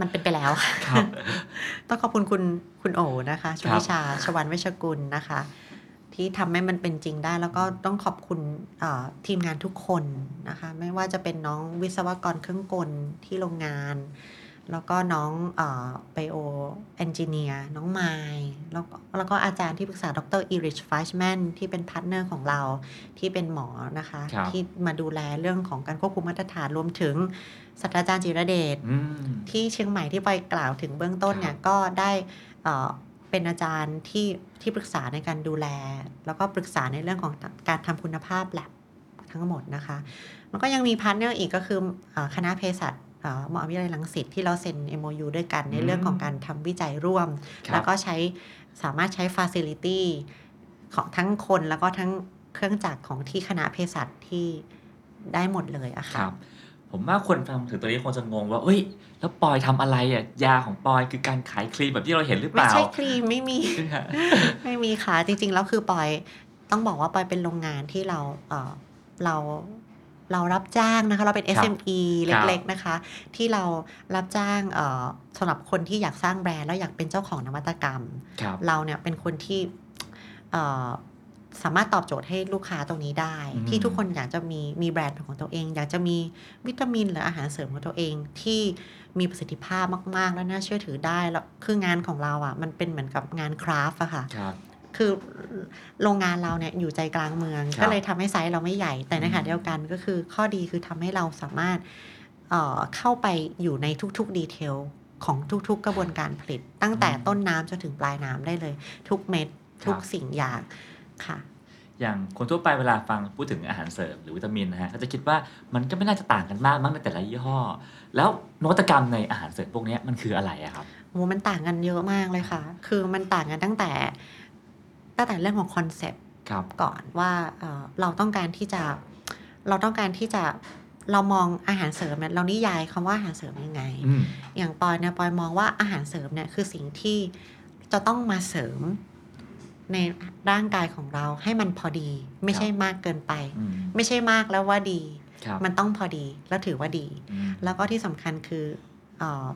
มันเป็นไปแล้วค่ะ ครับ ต้องขอบคุณคุณคุณโอนะคะชครับวิชาชวันเวชกุลนะคะ ที่ทำให้มันเป็นจริงได้ แล้วก็ต้องขอบคุณเอ่อทีมงานทุกคนนะคะ ไม่ว่าจะเป็นน้องวิศวกรเครื่องกลที่โรงงาน แล้วก็น้อง bioengineer น้องไมล์แล้วก็แล้วก็อาจารย์ที่ปรึกษาดรอีริชไฟชแมนที่เป็น partner ของเราที่เป็นหมอนะคะครับที่มาดูแลเรื่องของการควบคุมมาตรฐานรวมถึงศาสตราจารย์จิรเดชอืมที่เชียงใหม่ที่ไปกล่าวถึงเบื้องต้นเนี่ยก็ได้เอ่อเป็นอาจารย์ที่ที่ปรึกษาในการดูแล แล้วก็ปรึกษาในเรื่องของการทำคุณภาพแลบทั้งหมดนะคะแล้วก็ยังมี partner อีกก็คือเออคณะเภสัชเอ่อ มหาวิทยาลัยรังสิตที่เราเซ็น MOU ด้วยกันในเรื่องของการทำวิจัยร่วมครับแล้วก็ใช้สามารถใช้ Facility ของทั้งคนแล้วก็ทั้งเครื่องจักรของที่คณะเภสัชที่ได้หมดเลยอะค่ะครับผมว่าคนฟังถึงตัวนี้คงจะงงว่าเอ้ย แล้วปอยทำอะไรอะ ยาของปอยคือการขายครีมแบบที่เราเห็นหรือเปล่าไม่ใช่ครีมไม่มี ไม่มีค่ะ จริงๆ แล้วคือปอยต้องบอกว่าปอยเป็นโรงงานที่เราเอ่อเรา เรารับจ้างนะคะ เราเป็นครับ SME เล็กๆนะคะ ที่เรารับจ้างเอ่อสำหรับคนที่อยากสร้างแบรนด์แล้วอยากเป็นเจ้าของนวัตกรรมครับเราเนี่ยเป็นคนที่เอ่อสามารถตอบโจทย์ให้ลูกค้าตรงนี้ได้อืมที่ทุกคนอยากจะมีมีแบรนด์ของตัวเอง อยากจะมีวิตามินหรืออาหารเสริมของตัวเองที่มีประสิทธิภาพมาก ๆ และน่าเชื่อถือได้แล้วคืองานของเราอะ่ะมันเป็นเหมือนกับงานคราฟต์อะค่ะ ครับคือโรงงานเราเนี่ยอยู่ใจกลางเมืองครับก็เลยทำให้ไซส์เราไม่ใหญ่แต่ในขณะอืมเดียวกันก็คือข้อดีคือทำให้เราสามารถเอ่อเข้าไปอยู่ในทุกๆดีเทลของทุกๆ กระบวนการผลิต ตั้งแต่ต้นน้ำจนถึงปลายน้ำได้เลย ทุกเม็ดทุกสิ่งอย่างค่ะ อย่างคนทั่วไปเวลาฟังพูดถึงอาหารเสริมหรือวิตามินนะฮะเขาจะคิดว่ามันก็ไม่น่าจะต่างกันมากมั้งในแต่ละยี่ห้อ แล้วนวัตกรรมในอาหารเสริมพวกเนี้ยมันคืออะไรอะครับโอ้มันต่างกันเยอะมากเลยค่ะ คือมันต่างกันตั้งแต่ ตั้งแต่เรื่องของ concept ครับก่อนว่าเอ่อเราต้องการที่จะเราต้องการที่จะเรามองอาหารเสริมเนี่ยเรานิยามคำว่าอาหารเสริมยังไงอืมอย่างปอยเนี่ยปอยมองว่าอาหารเสริมเนี่ยคือสิ่งที่จะต้องมาเสริมในร่างกายของเราให้มันพอดี ไม่ใช่มากเกินไปอืมไม่ใช่มากแล้วว่าดีครับมันต้องพอดีแล้วถือว่าดีอืมแล้วก็ที่สำคัญคือเออ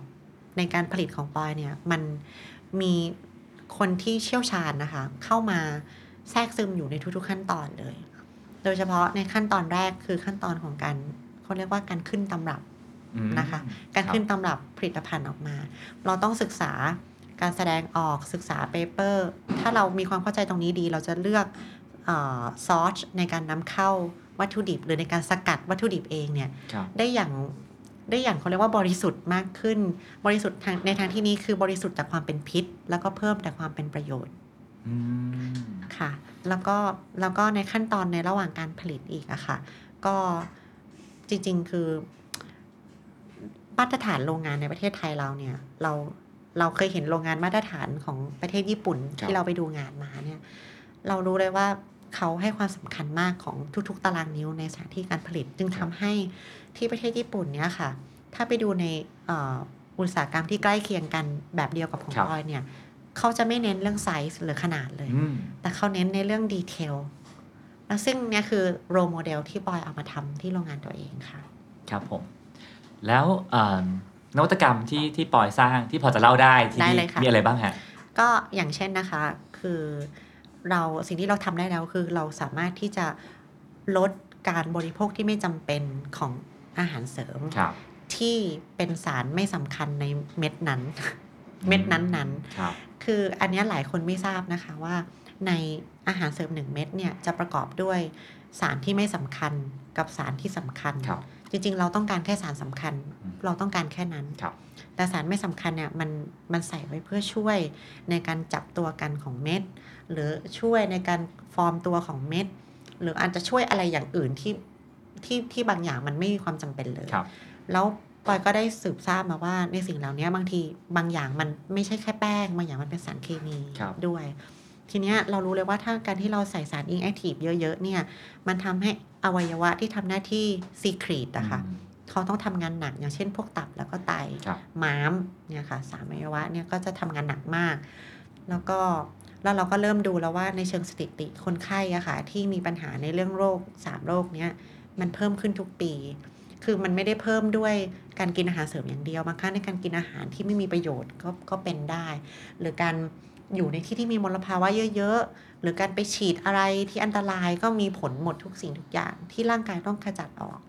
ในการผลิตของปอยเนี่ยมันมี คนที่เชี่ยวชาญนะคะ เข้ามาแทรกซึมอยู่ในทุกๆขั้นตอนเลย โดยเฉพาะในขั้นตอนแรกคือขั้นตอนของการเขาเรียกว่าการขึ้นตำรับอืมนะคะ การขึ้นตำรับผลิตภัณฑ์ออกมา เราต้องศึกษาการแสดงออกศึกษาเปเปอร์ ถ้าเรามีความเข้าใจตรงนี้ดี เราจะเลือกซอสในการนำเข้าวัตถุดิบ หรือในการสกัดวัตถุดิบเองเนี่ยครับได้อย่าง ได้อย่างเขาเรียกว่าบริสุทธิ์มากขึ้น บริสุทธิ์ทางในทางที่นี้คือบริสุทธิ์จากความเป็นพิษ แล้วก็เพิ่มแต่ความเป็นประโยชน์อืมค่ะ แล้วก็แล้วก็ในขั้นตอนในระหว่างการผลิตอีกอะค่ะ ก็จริงๆคือมาตรฐานโรงงานในประเทศไทยเราเนี่ย เราเราเคยเห็นโรงงานมาตรฐานของประเทศญี่ปุ่นครับที่เราไปดูงานมาเนี่ย เรารู้เลยว่า เขาให้ความสำคัญมากของทุกๆ ตารางนิ้วในสถานที่การผลิต จึงทำให้ที่ประเทศญี่ปุ่นเนี่ยค่ะ ถ้าไปดูในเอ่ออุตสาหกรรมที่ใกล้เคียงกันแบบเดียวกับของครับปอยเนี่ยเขาจะไม่เน้นเรื่องไซส์หรือขนาดเลยอืมแต่เขาเน้นในเรื่อง detail แล้วซึ่งเนี่ยคือ role model ที่ปอยเอามาทำที่โรงงานตัวเองค่ะ ครับผม แล้วเอ่อนวัตกรรมที่ที่ปอยสร้างที่พอจะเล่าได้ที่ได้นี่เลยค่ะมีอะไรบ้างฮะ ก็อย่างเช่นนะคะ คือ เราสิ่งที่เราทำได้แล้วคือเราสามารถที่จะลดการบริโภคที่ไม่จำเป็นของอาหารเสริมครับที่เป็นสารไม่สำคัญในเม็ดนั้น เม็ดนั้นๆครับคืออันเนี้ยหลายคนไม่ทราบนะคะว่า ในอาหารเสริมหนึ่งเม็ดเนี่ยจะประกอบด้วยสารที่ไม่สำคัญกับสารที่สำคัญครับ จริง ๆ เราต้องการแค่สารสำคัญอืมเราต้องการแค่นั้นครับแต่สารไม่สำคัญเนี่ยมันมันใส่ไว้เพื่อช่วยในการจับตัวกันของเม็ด หรือช่วยในการฟอร์มตัวของเม็ด หรืออาจจะช่วยอะไรอย่างอื่นที่ที่ที่บางอย่างมันไม่มีความจำเป็นเลยครับแล้วปอยก็ได้สืบทราบมาว่าในสิ่งเหล่านี้บางทีบางอย่างมันไม่ใช่แค่แป้งบางอย่างมันเป็นสารเคมีครับด้วย ทีเนี้ยเรารู้เลยว่าถ้าการที่เราใส่สาร inactive เยอะๆเนี่ยมันทำให้ อวัยวะที่ทำหน้าที่ secrete อะค่ะอืมเขาต้องทำงานหนักอย่างเช่น พวกตับแล้วก็ไตครับม้ามเนี่ยค่ะสามอวัยวะเนี่ยก็จะทำงานหนักมาก แล้วก็แล้วเราก็เริ่มดูแล้วว่าในเชิงสถิติคนไข้อะค่ะที่มีปัญหาในเรื่องโรคสามโรคเนี้ยมันเพิ่มขึ้นทุกปี คือมันไม่ได้เพิ่มด้วยการกินอาหารเสริมอย่างเดียวบางครั้งในการกินอาหารที่ไม่มีประโยชน์ก็ก็เป็นได้ หรือการ อยู่ในที่ที่มีมลภาวะเยอะ ๆ หรือการไปฉีดอะไรที่อันตรายก็มีผลหมดทุกสิ่งทุกอย่างที่ร่างกายต้องขจัดออก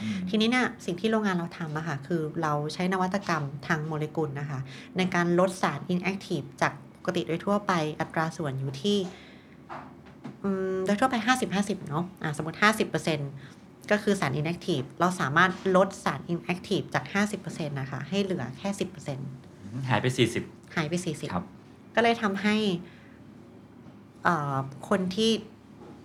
อืมทีนี้เนี่ยสิ่งที่โรงงานเราทำอะค่ะคือเราใช้นวัตกรรมทางโมเลกุลนะคะ ในการลดสาร inactive จากปกติโดยทั่วไปอัตราส่วนอยู่ที่อืมโดยทั่วไป 50-50 เนาะอะสมมติ 50%ก็คือสาร inactive เราสามารถลดสาร inactive จาก 50%นะคะ ให้เหลือแค่ 10%หายไปสี่สิบหายไป 40ครับ ก็เลยทำให้เอ่อคนที่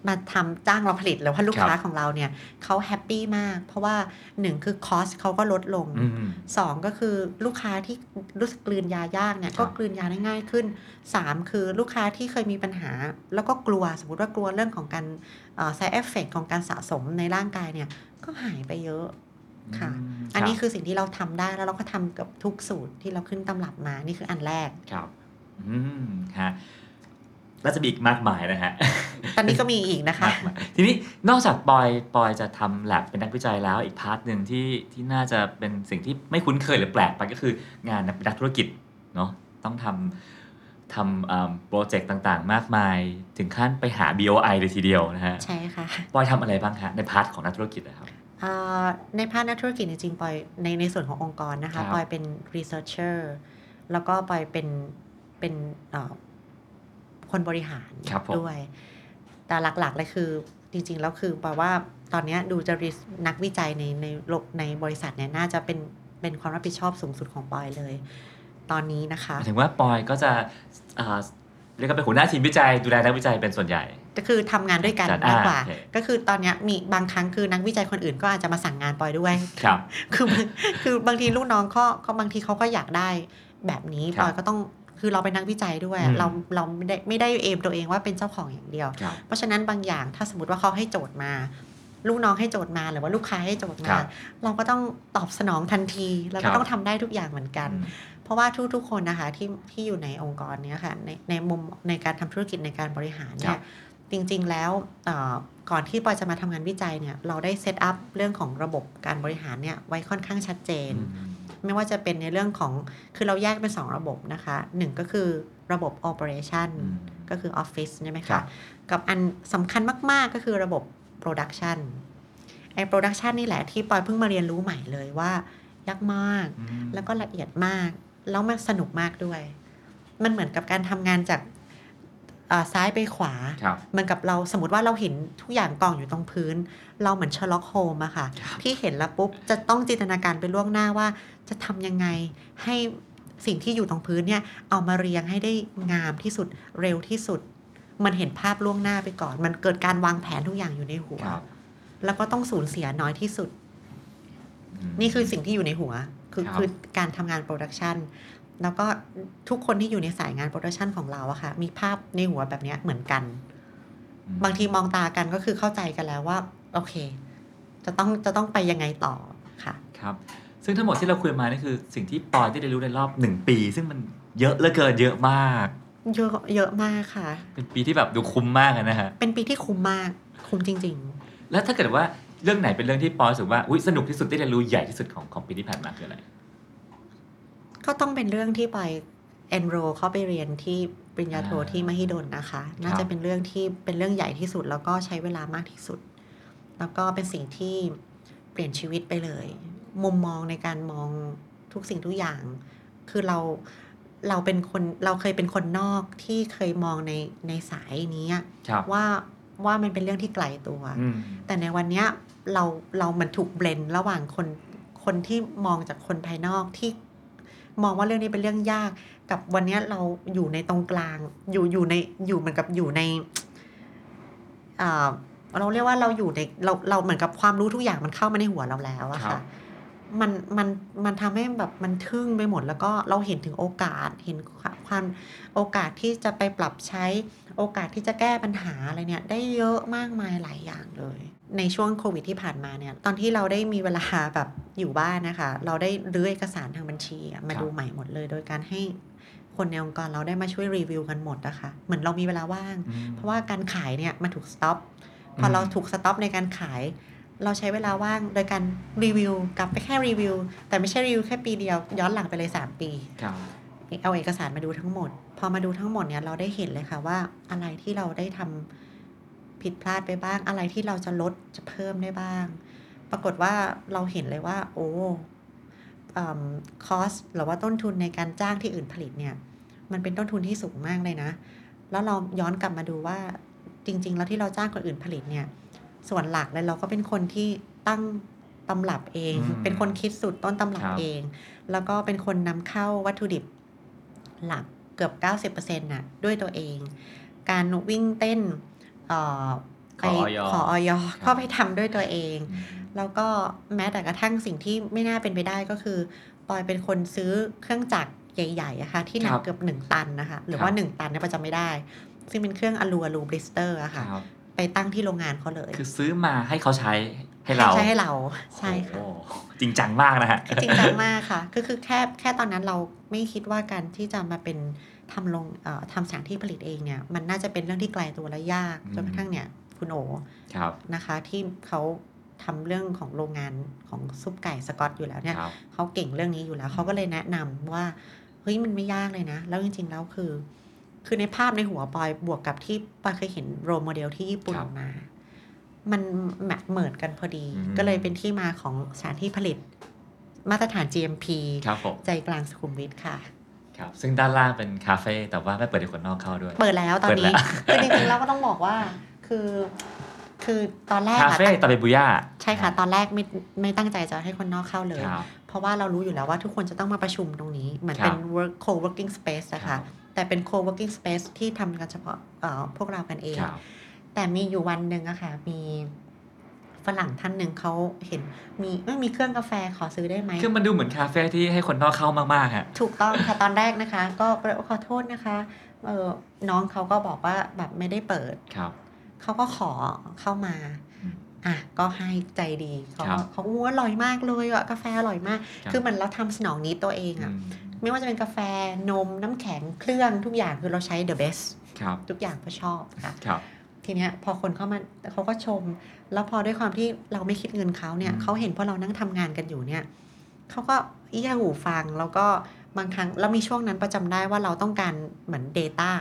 มาทำจ้างเราผลิตหรือว่าลูกค้าครับของเราเนี่ยเขาแฮปปี้มาก เพราะว่าหนึ่งคือคอสเขาก็ลดลงอืมสองก็คือลูกค้าที่รู้สึกกลืนยายากเนี่ยครับก็กลืนยาได้ง่ายขึ้นสามคือลูกค้าที่เคยมีปัญหา แล้วก็กลัวสมมติว่ากลัวเรื่องของการเอ่อ side effect ของการสะสมในร่างกายเนี่ยก็หายไปเยอะค่ะมอันนี้รับคือสิ่งที่เราทำได้แล้วเราก็ทำกับทุกสูตรที่เราขึ้นตำรับมานี่คืออันแรกครับ อืมฮะแล้วจะมีอีกมากมายนะฮะ ตอนนี้ก็มีอีกนะคะ มากมายทีนี้นอกจากปอยปอยจะทำแลบเป็นนักวิจัยแล้วอีก part หนึ่งที่ที่น่าจะเป็นสิ่งที่ไม่คุ้นเคยหรือแปลกไปก็คืองานนักธุรกิจเนาะต้องทำทำ project ต่างๆ มากมาย ถึงขั้นไปหา BOI เลยทีเดียวนะฮะใช่ค่ะปอยทำอะไรบ้างฮะใน part ของนักธุรกิจนะครับเอ่อในภาคนักธุรกิจจริงๆปอยในในส่วนขององค์กรนะครัคะบปอยเป็น researcher แล้วก็ปอยเป็น เป็นเอ่อคนบริหารครับผมด้วย แต่หลักๆเลยคือจริงๆแล้วคือปอยว่าตอนเนี้ยดูจะ ris- นักวิจัยในในโลกในบริษัทเนี่ยน่าจะเป็นเป็นความรับผิดชอบสูงสุดของปอยเลย ตอนนี้นะคะหมายถึงว่าปอยก็จะอ่าเรียกว่าเป็นหัวหน้าทีมวิจัยดูแลนักวิจัยเป็นส่วนใหญ่ ก็คือทำงานด้วยกันจัดมากกว่าอ่าโอเคก็คือตอนเนี้ยมีบางครั้งคือนักวิจัยคนอื่นก็อาจจะมาสั่งงานปอยด้วยครับคือบางคือบางทีลูกน้องก็ก็บางทีเขาก็อยากได้แบบนี้ครับปอยก็ต้อง คือเราเป็นนักวิจัยด้วย อืมเราเราไม่ได้ไม่ได้เอมตัวเองว่าเป็นเจ้าของอย่างเดียว ครับเพราะฉะนั้นบางอย่างถ้าสมมติว่าเขาให้โจทย์มา ลูกน้องให้โจทย์มาหรือว่าลูกค้าให้โจทย์คมารับเราก็ต้องตอบสนองทันทีเราครัก็บต้องทำได้ทุกอย่างเหมือนกัน เพราะว่าทุกๆคนนะคะที่ที่อยู่ในองค์กรเนี้ยค่ะในในมุมในการทำธุรกิจในการบริหารคเนี่รัยบ จริงๆแล้วเอ่อก่อนที่ปอยจะมาทำงานวิจัยเนี่ยเราได้เซตอัพเรื่องของระบบการบริหารเนี่ยไว้ค่อนข้างชัดเจน อืม ไม่ว่าจะเป็นในเรื่องของคือเราแยกเป็น 2 ระบบนะคะหนึ่งก็คือระบบ operation อืมก็คือ Office ใช่ไหมครัคะบกับอันสำคัญมาก ๆ ก็คือระบบ Production ไอ้ Production นี่แหละที่ปอยเพิ่งมาเรียนรู้ใหม่เลยว่ายากมากอืมแล้วก็ละเอียดมาก แล้วมันสนุกมากด้วย มันเหมือนกับการทำงานจากอ่า ซ้ายไปขวาครับเหมือนกับเราสมมติว่าเราเห็นทุกอย่างกองอยู่ตรงพื้น เราเหมือนเชอร์ล็อกโฮมอะค่ะครับที่เห็นแล้วปุ๊บจะต้องจินตนาการไปล่วงหน้าว่า จะทำยังไงให้สิ่งที่อยู่ตรงพื้นเนี่ยเอามาเรียงให้ได้งามที่สุดเร็วที่สุด มันเห็นภาพล่วงหน้าไปก่อน มันเกิดการวางแผนทุกอย่างอยู่ในหัวครับแล้วก็ต้องสูญเสียน้อยที่สุดอืมนี่คือสิ่งที่อยู่ในหัว คือครับคือการทำงาน production แล้วก็ทุกคนที่อยู่ในสายงาน production ของเราอะค่ะ มีภาพในหัวแบบเนี้ยเหมือนกันอืมบางทีมองตากันก็คือเข้าใจกันแล้วว่า โอเค จะต้องจะต้องไปยังไงต่อค่ะ ครับ ซึ่งทั้งหมดที่เราคุยมานี่คือสิ่งที่ปอยได้เรียนรู้ในรอบหนึ่งปี ซึ่งมันเยอะเหลือเกินเยอะมาก เยอะเยอะมากค่ะ เป็นปีที่แบบดูคุ้มมากอะนะฮะเป็นปีที่คุ้มมากคุ้มจริงแล้วถ้าเกิดว่าเรื่องไหนเป็นเรื่องที่ปอยรู้สึกว่าอุ๊ยสนุกที่สุดที่เรียนรู้ใหญ่ที่สุดของของปีที่ผ่านมาคืออะไรๆ ก็ต้องเป็นเรื่องที่ไป enroll เข้าไปเรียนที่ปริญญาโทอ่าที่มหิดลนะคะ น่าครัจะบเป็นเรื่องที่เป็นเรื่องใหญ่ที่สุด แล้วก็ใช้เวลามากที่สุด แล้วก็เป็นสิ่งที่เปลี่ยนชีวิตไปเลย มุมมองในการมองทุกสิ่งทุกอย่าง คือเราเราเป็นคนเราเคยเป็นคนนอกที่เคยมองในในสายนี้อะครับว่าว่ามันเป็นเรื่องที่ไกลตัวอืมแต่ในวันเนี้ยเราเรามันถูกเบลนระหว่างคนคนที่มองจากคนภายนอกที่ มองว่าเรื่องนี้เป็นเรื่องยาก กับวันเนี้ยเราอยู่ในตรงกลาง อยู่อยู่ในอยู่เหมือนกับอยู่ในอ่าเราเรียกว่าเราอยู่ในเราเราเหมือนกับความรู้ทุกอย่างมันเข้ามาในหัวเราแล้วอะครัค่ะบมันมันมันทำให้แบบมันทึ่งไปหมดแล้วก็เราเห็นถึงโอกาสเห็นความโอกาสที่จะไปปรับใช้ โอกาสที่จะแก้ปัญหาอะไรเนี่ย ได้เยอะมากมายหลายอย่างเลย ในช่วงโควิดที่ผ่านมาเนี่ย ตอนที่เราได้มีเวลาแบบอยู่บ้านนะคะ เราได้รื้อเอกสารทางบัญชีอะมาครับดูใหม่หมดเลย โดยการให้คนในองค์กรเราได้มาช่วยรีวิวกันหมดนะคะ เหมือนเรามีเวลาว่างอืมเพราะว่าการขายเนี่ยมันถูก stop พอเราอืมถูก stop ในการขาย เราใช้เวลาว่างโดยการรีวิวกลับไปแค่รีวิว แต่ไม่ใช่รีวิวแค่ปีเดียว ย้อนหลังไปเลย 3 ปีครับเอาเอกสารมาดูทั้งหมด พอมาดูทั้งหมดเนี่ยเราได้เห็นเลยค่ะว่าอะไรที่เราได้ทำ ผิดพลาดไปบ้าง อะไรที่เราจะลดจะเพิ่มได้บ้าง ปรากฏว่าเราเห็นเลยว่า โอ้คอสหรือว่าต้นทุนในการจ้างที่อื่นผลิตเนี่ย มันเป็นต้นทุนที่สูงมากเลยนะ แล้วเราย้อนกลับมาดูว่าจริง ๆ แล้วที่เราจ้างคนอื่นผลิตเนี่ย ส่วนหลักเลยเราก็เป็นคนที่ตั้งตำรับเองอืมเป็นคนคิดสูตรต้นตำรับครับเอง แล้วก็เป็นคนนำเข้าวัตถุดิบหลักเกือบ 90%น่ะด้วยตัวเอง การวิ่งเต้นเอ่อ ไปขอออยขอออยครับก็ไปทำด้วยตัวเองอืมแล้วก็แม้แต่กระทั่งสิ่งที่ไม่น่าเป็นไปได้ก็คือปอยเป็นคนซื้อเครื่องจักรใหญ่ๆอะค่ะที่หนัครักบเกือบหนึ่งตันนะคะ หรือครับว่าหนึ่งตันเนี่ยปอยจำไม่ได้ ซึ่งเป็นเครื่อง alu alu blister อะค่ะครับไปตั้งที่โรงงานเขาเลย คือซื้อมาให้เขาใช้ให้เราใช้ให้เราใช่ค่ะโอ้โหจริงจังมากนะฮะคือจริงจังมากค่ะ ก็คือแค่แค่ตอนนั้นเราไม่คิดว่าการที่จะมาเป็น ทำลงเอ่อทำสถานที่ผลิตเองเนี่ยมันน่าจะเป็นเรื่องที่ไกลตัวและยากอืมจนกระทั่งเนี่ยคุณโอครับนะคะที่เขาทำเรื่องของโรงงานของซุปไก่สกอตอยู่แล้วเนี่ยครับเขาเก่งเรื่องนี้อยู่แล้วเขาก็เลยแนะนำว่าเฮ้ยมันไม่ยากเลยนะ แล้วจริง ๆ แล้วคือ คือในภาพในหัวปอยบวกกับที่ปอยเคยเห็น role model ที่ญี่ปุ่นครับมา มัน match เหมือนกันพอดีอืมก็เลยเป็นที่มาของสถานที่ผลิตมาตรฐาน GMP ครับผมใจกลางสุขุมวิทค่ะ ครับซึ่งด้านล่างเป็นคาเฟ่แต่ว่าไม่เปิดให้คนนอกเข้าด้วย เปิดแล้วตอนเปิดแล้นี้วคือจริงๆแล้วก็ต้องบอกว่าคือ คือตอนแรกคาอะเฟ่ตาเบบุย่าใช่ค่ะ ตอนแรกไม่ไม่ตั้งใจจะให้คนนอกเข้าเลยครับเพราะว่าเรารู้อยู่แล้วว่าทุกคนจะต้องมาประชุมตรงนี้ เหมือนครับเป็น work co-working space นะครัคะบแต่เป็น co-working space ที่ทำกันเฉพาะเอ่อพวกเรากันเองครับแต่มีอยู่วันหนึ่งอะค่ะมี ฝรั่งท่านหนึ่งเขาเห็นมีไม่มีเครื่องกาแฟขอซื้อได้ไหมคือมันดูเหมือนคาเฟ่ที่ให้คนนอกเข้ามากๆฮะถูกต้องค่ะตอนแรกนะคะ ก็ขอโทษนะคะเออน้องเขาก็บอกว่าแบบไม่ได้เปิดครับเขาก็ขอเข้ามาอืมอะก็ให้ใจดีเขาครัก็บเขาก็ว่าอร่อยมากเลยอะกาแฟอร่อยมากครับคือเหมันเราทำสนองนี้ตัวเองอือะมไม่ว่าจะเป็นกาแฟนมน้ำแข็งเครื่องทุกอย่างคือเราใช้ the best ครับทุกอย่างก็ชอบค่ะครับ ทีเนี้ยพอคนเข้ามาเขาก็ชม แล้วพอด้วยความที่เราไม่คิดเงินเขาเนี่ยอืมเขาเห็นพวกเรานั่งทำงานกันอยู่เนี่ยเขาก็เอี้ยหูฟังแล้วก็บางครั้งแล้วมีช่วงนั้นประจำได้ว่าเราต้องการเหมือน Data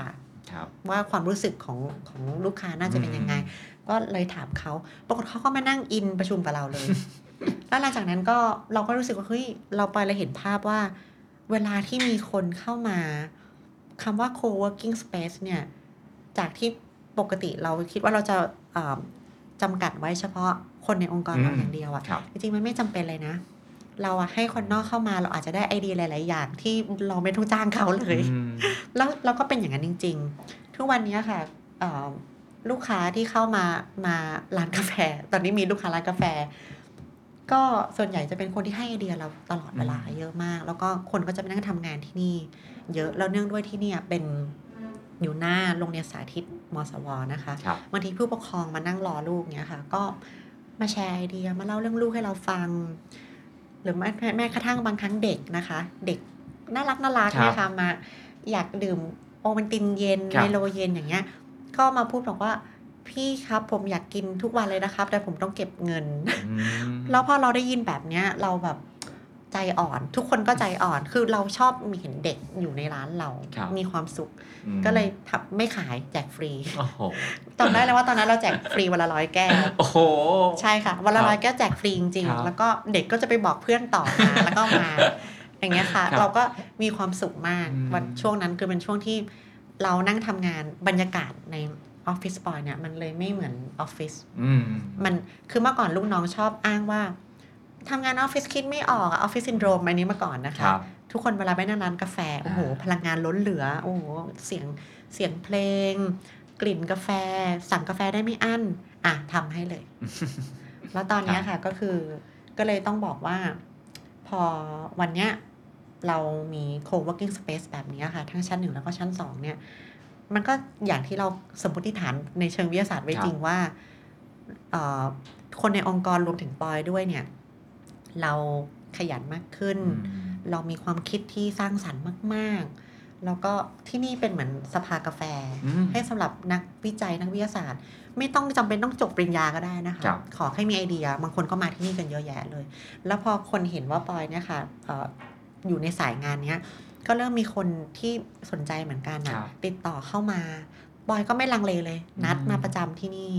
ครับว่าความรู้สึกของของลูกค้าน่าจะเป็นยังไงอืมก็เลยถามเขาปรากฏเขาก็มานั่งอินประชุมกับเราเลย แล้วหลังจากนั้นก็เราก็รู้สึกว่าเฮ้ยเราไปเราเห็นภาพว่า เวลาที่มีคนเข้ามาคำว่า co-working space เนี่ย จากที่ ปกติเราคิดว่าเราจะเอ่อจำกัดไว้เฉพาะคนในองค์กรเราอืมอย่างเดียวอะครับจริงๆมันไม่จำเป็นเลยนะ เราอะให้คนนอกเข้ามาเราอาจจะได้ไอเดียหลาย ๆ อย่างที่เราไม่ต้องจ้างเขาเลยอืมแล้วเราก็เป็นอย่างนั้นจริง ๆ ทุกวันนี้ค่ะเอ่อลูกค้าที่เข้ามามาร้านกาแฟ ตอนนี้มีลูกค้าร้านกาแฟ ก็ส่วนใหญ่จะเป็นคนที่ให้ไอเดียเราตลอดเวลาอืมเยอะมาก แล้วก็คนก็จะไปนั่งทำงานที่นี่ เยอะแล้วเนื่องด้วยที่เนี่ยเป็นอยู่หน้าโรงเรียนสาธิต มสวนะคะครับบางทีผู้ปกครองมานั่งรอลูกเนี้ยค่ะ ก็มาแชร์ไอเดียมาเล่าเรื่องลูกให้เราฟัง หรือแม้แม้กระทั่งบางครั้งเด็กนะคะ เด็กน่ารักน่ารักครับเนี่ยค่ะมาอยากดื่มโอวันตินเย็นครับไมโลเย็นอย่างเงี้ย ก็มาพูดบอกว่าพี่ครับผมอยากกินทุกวันเลยนะครับ แต่ผมต้องเก็บเงินอืมแล้วพอเราได้ยินแบบเนี้ย เราแบบ ใจอ่อน ทุกคนก็ใจอ่อนคือเราชอบมีเห็นเด็กอยู่ในร้านเรา ครับมีความสุข อืมก็เลยทำไม่ขายแจกฟรีโอ้โหจำได้เลยว่าตอนนั้นเราแจกฟรีวันละร้อยแก้ว โอ้โห ใช่ค่ะวันละครับร้อยแก้วแจกฟรีจริงครับๆแล้วก็เด็กก็จะไปบอกเพื่อนต่อมาแล้วก็มา อย่างเงี้ยค่ะ ครับเราก็มีความสุขมากอืม วันช่วงนั้นคือเป็นช่วงที่เรานั่งทำงานบรรยากาศในออฟฟิศปอยเนี่ยมันเลยไม่เหมือนออฟฟิศอืม มันคือเมื่อก่อนลูกน้องชอบอ้างว่า ทำงานออฟฟิศคิดไม่ออกออฟฟิศซินโดรมอันนี้มาก่อนนะคคะรับทุกคนเวลาไปนั่งร้านกาแฟ โอ้โหอ่าพลังงานล้นเหลือ โอ้โห เสียงเสียงเพลง กลิ่นกาแฟ สั่งกาแฟได้ไม่อั้น อะทำให้เลย แล้วตอนเนี้ยค่ะก็คือก็เลยต้องบอกว่า พอวันเนี้ยเรามี co-working space แบบนี้ค่ะ ทั้งชั้นหนึ่งแล้วก็ชั้นสองเนี่ย มันก็อย่างที่เราสมมติฐานในเชิงวิทยาศาสตร์ไว้ครับจริงว่าเอ่อคนในองค์กรรวมถึงปอยด้วยเนี่ย เราขยันมากขึ้นอืมเรามีความคิดที่สร้างสรรค์มาก ๆ แล้วก็ที่นี่เป็นเหมือนสภากาแฟอืมให้สำหรับนักวิจัยนักวิทยาศาสตร์ ไม่ต้องจำเป็นต้องจบปริญญาก็ได้นะคะครับขอให้มีไอเดีย บางคนก็มาที่นี่กันเยอะแยะเลย แล้วพอคนเห็นว่าปอยเนี่ยค่ะเอ่ออยู่ในสายงานเนี้ยก็เริ่มมีคนที่สนใจเหมือนกันนะครับติดต่อเข้ามาปอยก็ไม่ลังเลเลย นัดอืมมาประจำที่นี่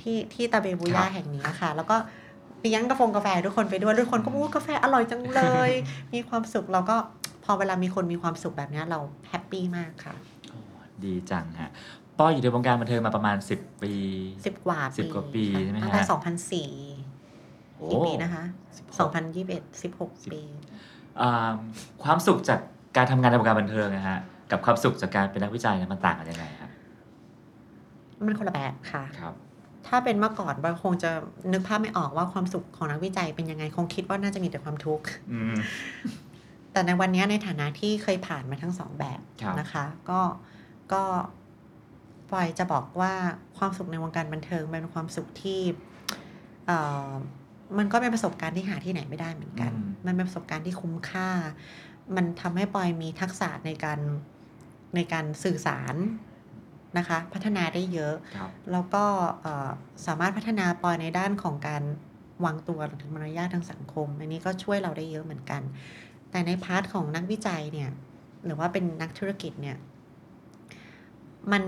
ที่ที่ตาเบบูย่าครับแห่งนี้ค่ะ แล้วก็ เลี้ยงกาแฟกาแฟทุกคนไปด้วยทุกคนก็บอกว่ากาแฟอร่อยจังเลย มีความสุขเราก็พอเวลามีคนมีความสุขแบบเนี้ยเรา happy มากค่ะโอ้ดีจังฮะปอยอยู่ในวงการบันเทิงมาประมาณ 10 ปีสิบกว่าสิบกว่าปีค่ะใช่ไหมฮะตั้งแต่สองพันสี่โอ้กี่ปีนะคะสองพันยี่สิบเอ็ดสิบหกสิบปีอ่าความสุขจากการทำงานในวงการบันเทิงนะฮะกับความสุขจากการเป็นนักวิจัยเนี่ยมันต่างกันยังไงครับมันคนละแบบค่ะครับ ถ้าเป็นเมื่อก่อนบอยคงจะนึกภาพไม่ออกว่าความสุขของนักวิจัยเป็นยังไงคงคิดว่าน่าจะมีแต่ความทุกข์อืมแต่ในวันนี้ในฐานะที่เคยผ่านมาทั้งสองแบบครับนะคะ ก็ก็ปอยจะบอกว่าความสุขในวงการบันเทิงมันเป็นความสุขที่เอ่อมันก็เป็นประสบการณ์ที่หาที่ไหนไม่ได้เหมือนกันอืมมันเป็นประสบการณ์ที่คุ้มค่า มันทำให้ปอยมีทักษะในการในการสื่อสาร นะคะ พัฒนาได้เยอะ ครับ แล้วก็เอ่อสามารถพัฒนาปอยในด้านของการวางตัวรวมถึงมารยาททางสังคม อันนี้ก็ช่วยเราได้เยอะเหมือนกัน แต่ในพาร์ทของนักวิจัยเนี่ย หรือว่าเป็นนักธุรกิจเนี่ย มัน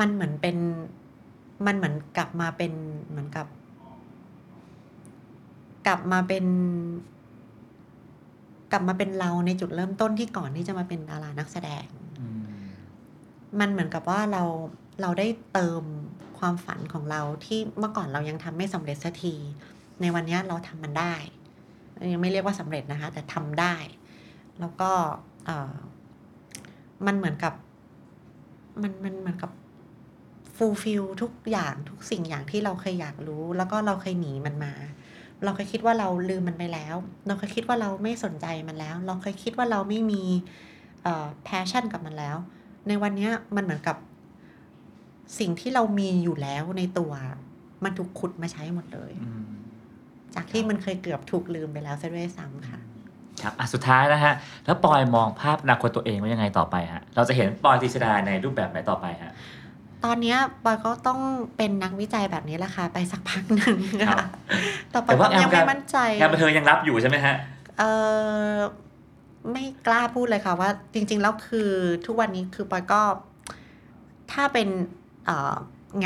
มันเหมือนเป็นมันเหมือนกลับมาเป็นเหมือนกับ กลับมาเป็น กลับมาเป็นเราในจุดเริ่มต้นที่ก่อนที่จะมาเป็นดารานักแสดงอื มันเหมือนกับว่าเราเราได้เติมความฝันของเราที่เมื่อก่อนเรายังทำไม่สำเร็จสักที ในวันนี้เราทำมันได้ ยังไม่เรียกว่าสำเร็จนะคะ แต่ทำได้ แล้วก็มันเหมือนกับ มันมันเหมือนกับฟูลฟิลทุกอย่างทุกสิ่งอย่างที่เราเคยอยากรู้ แล้วก็เราเคยหนีมันมา เราเคยคิดว่าเราลืมมันไปแล้ว เราเคยคิดว่าเราไม่สนใจมันแล้ว เราเคยคิดว่าเราไม่มีเอ่อ passion กับมันแล้ว ในวันเนี้ยมันเหมือนกับ สิ่งที่เรามีอยู่แล้วในตัว มันถูกขุดมาใช้หมดเลยอืมจากที่มันเคยเกือบถูกลืมไปแล้วซะด้วยซ้ำค่ะครับอะสุดท้ายนะฮะ แล้วปอยมองภาพอนาคตตัวเองว่ายังไงต่อไปฮะ เราจะเห็นปอยติชดาในรูปแบบไหนต่อไปฮะ ตอนเนี้ยปอยก็ต้องเป็นนักวิจัยแบบนี้แหละค่ะ ไปสักพักหนึ่งครัค่ะบแต่ปแต่อยว่าก็ยังงานไม่มั่นใจงานบันเทิงยังรับอยู่ใช่ไหมฮะ เออ ไม่กล้าพูดเลยค่ะว่าจริง ๆ แล้วคือทุกวันนี้คือปอยก็ ถ้าเป็น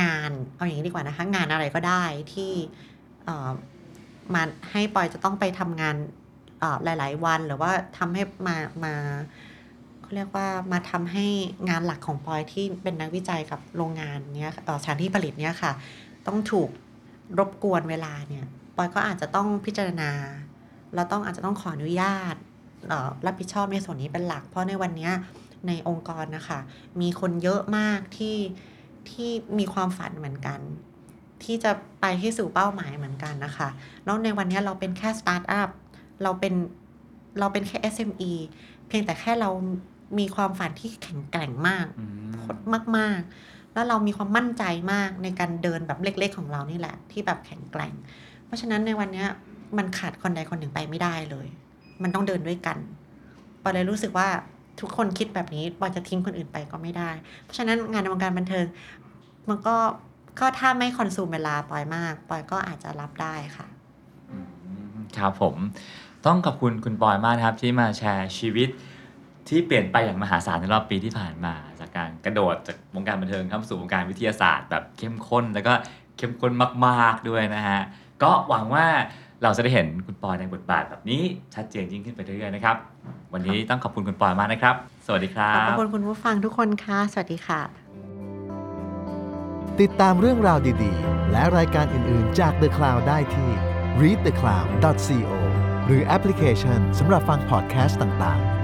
งานเอาอย่างนี้ดีกว่านะคะ งานอะไรก็ได้ที่มาให้ปอยจะต้องไปทำงานหลาย ๆ วันหรือว่าทำให้มามาเขาเรียกว่ามาทำให้งานหลักของปอยที่เป็นนักวิจัยกับโรงงานเนี้ยสถานที่ผลิตเนี้ยค่ะ ต้องถูกรบกวนเวลาเนี่ยปอยก็อาจจะต้องพิจารณาเราต้องอาจจะต้องขออนุญาต รับผิดชอบในส่วนนี้เป็นหลัก เพราะในวันเนี้ยในองค์กรนะคะ มีคนเยอะมากที่ที่มีความฝันเหมือนกัน ที่จะไปที่สู่เป้าหมายเหมือนกันนะคะ แล้วในวันเนี้ยเราเป็นแค่สตาร์ทอัพเราเป็นเราเป็นแค่ SME เพียงแต่แค่เรามีความฝันที่แข็งแกร่งมากอืมมาก ๆ แล้วเรามีความมั่นใจมากในการเดินแบบเล็ก ๆ ของเรานี่แหละ ที่แบบแข็งแกร่ง เพราะฉะนั้นในวันเนี้ยมันขาดคนใดคนหนึ่งไปไม่ได้เลย มันต้องเดินด้วยกันปอยเลยรู้สึกว่าทุกคนคิดแบบนี้ปอยจะทิ้งคนอื่นไปก็ไม่ได้ เพราะฉะนั้นงานในวงการบันเทิงมันก็ก็ถ้าไม่คอนซูมเวลาปอยมากปอยก็อาจจะรับได้ค่ะอืมครับผมต้องขอบคุณคุณปอยมากครับที่มาแชร์ชีวิตที่เปลี่ยนไปอย่างมหาศาลในรอบปีที่ผ่านมาจากการกระโดดจากวงการบันเทิงเข้าสู่วงการวิทยาศาสตร์แบบเข้มข้น แล้วก็เข้มข้นมาก ๆด้วยนะฮะก็หวังว่า เราจะได้เห็นคุณปอยในบทบาทแบบนี้ชัดเจนยิ่งขึ้นไปเรื่อยๆนะครับ วันนี้ต้องขอบคุณคุณปอยมากนะครับ สวัสดีครัขอบบคุณคุณผู้ฟังทุกคนค่ะ สวัสดีค่ะ ติดตามเรื่องราวดีๆ และรายการอื่นๆจาก The Cloud ได้ที่ readthecloud.co หรือแอปพลิเคชันสำหรับฟังพอดแคสต์ต่างๆ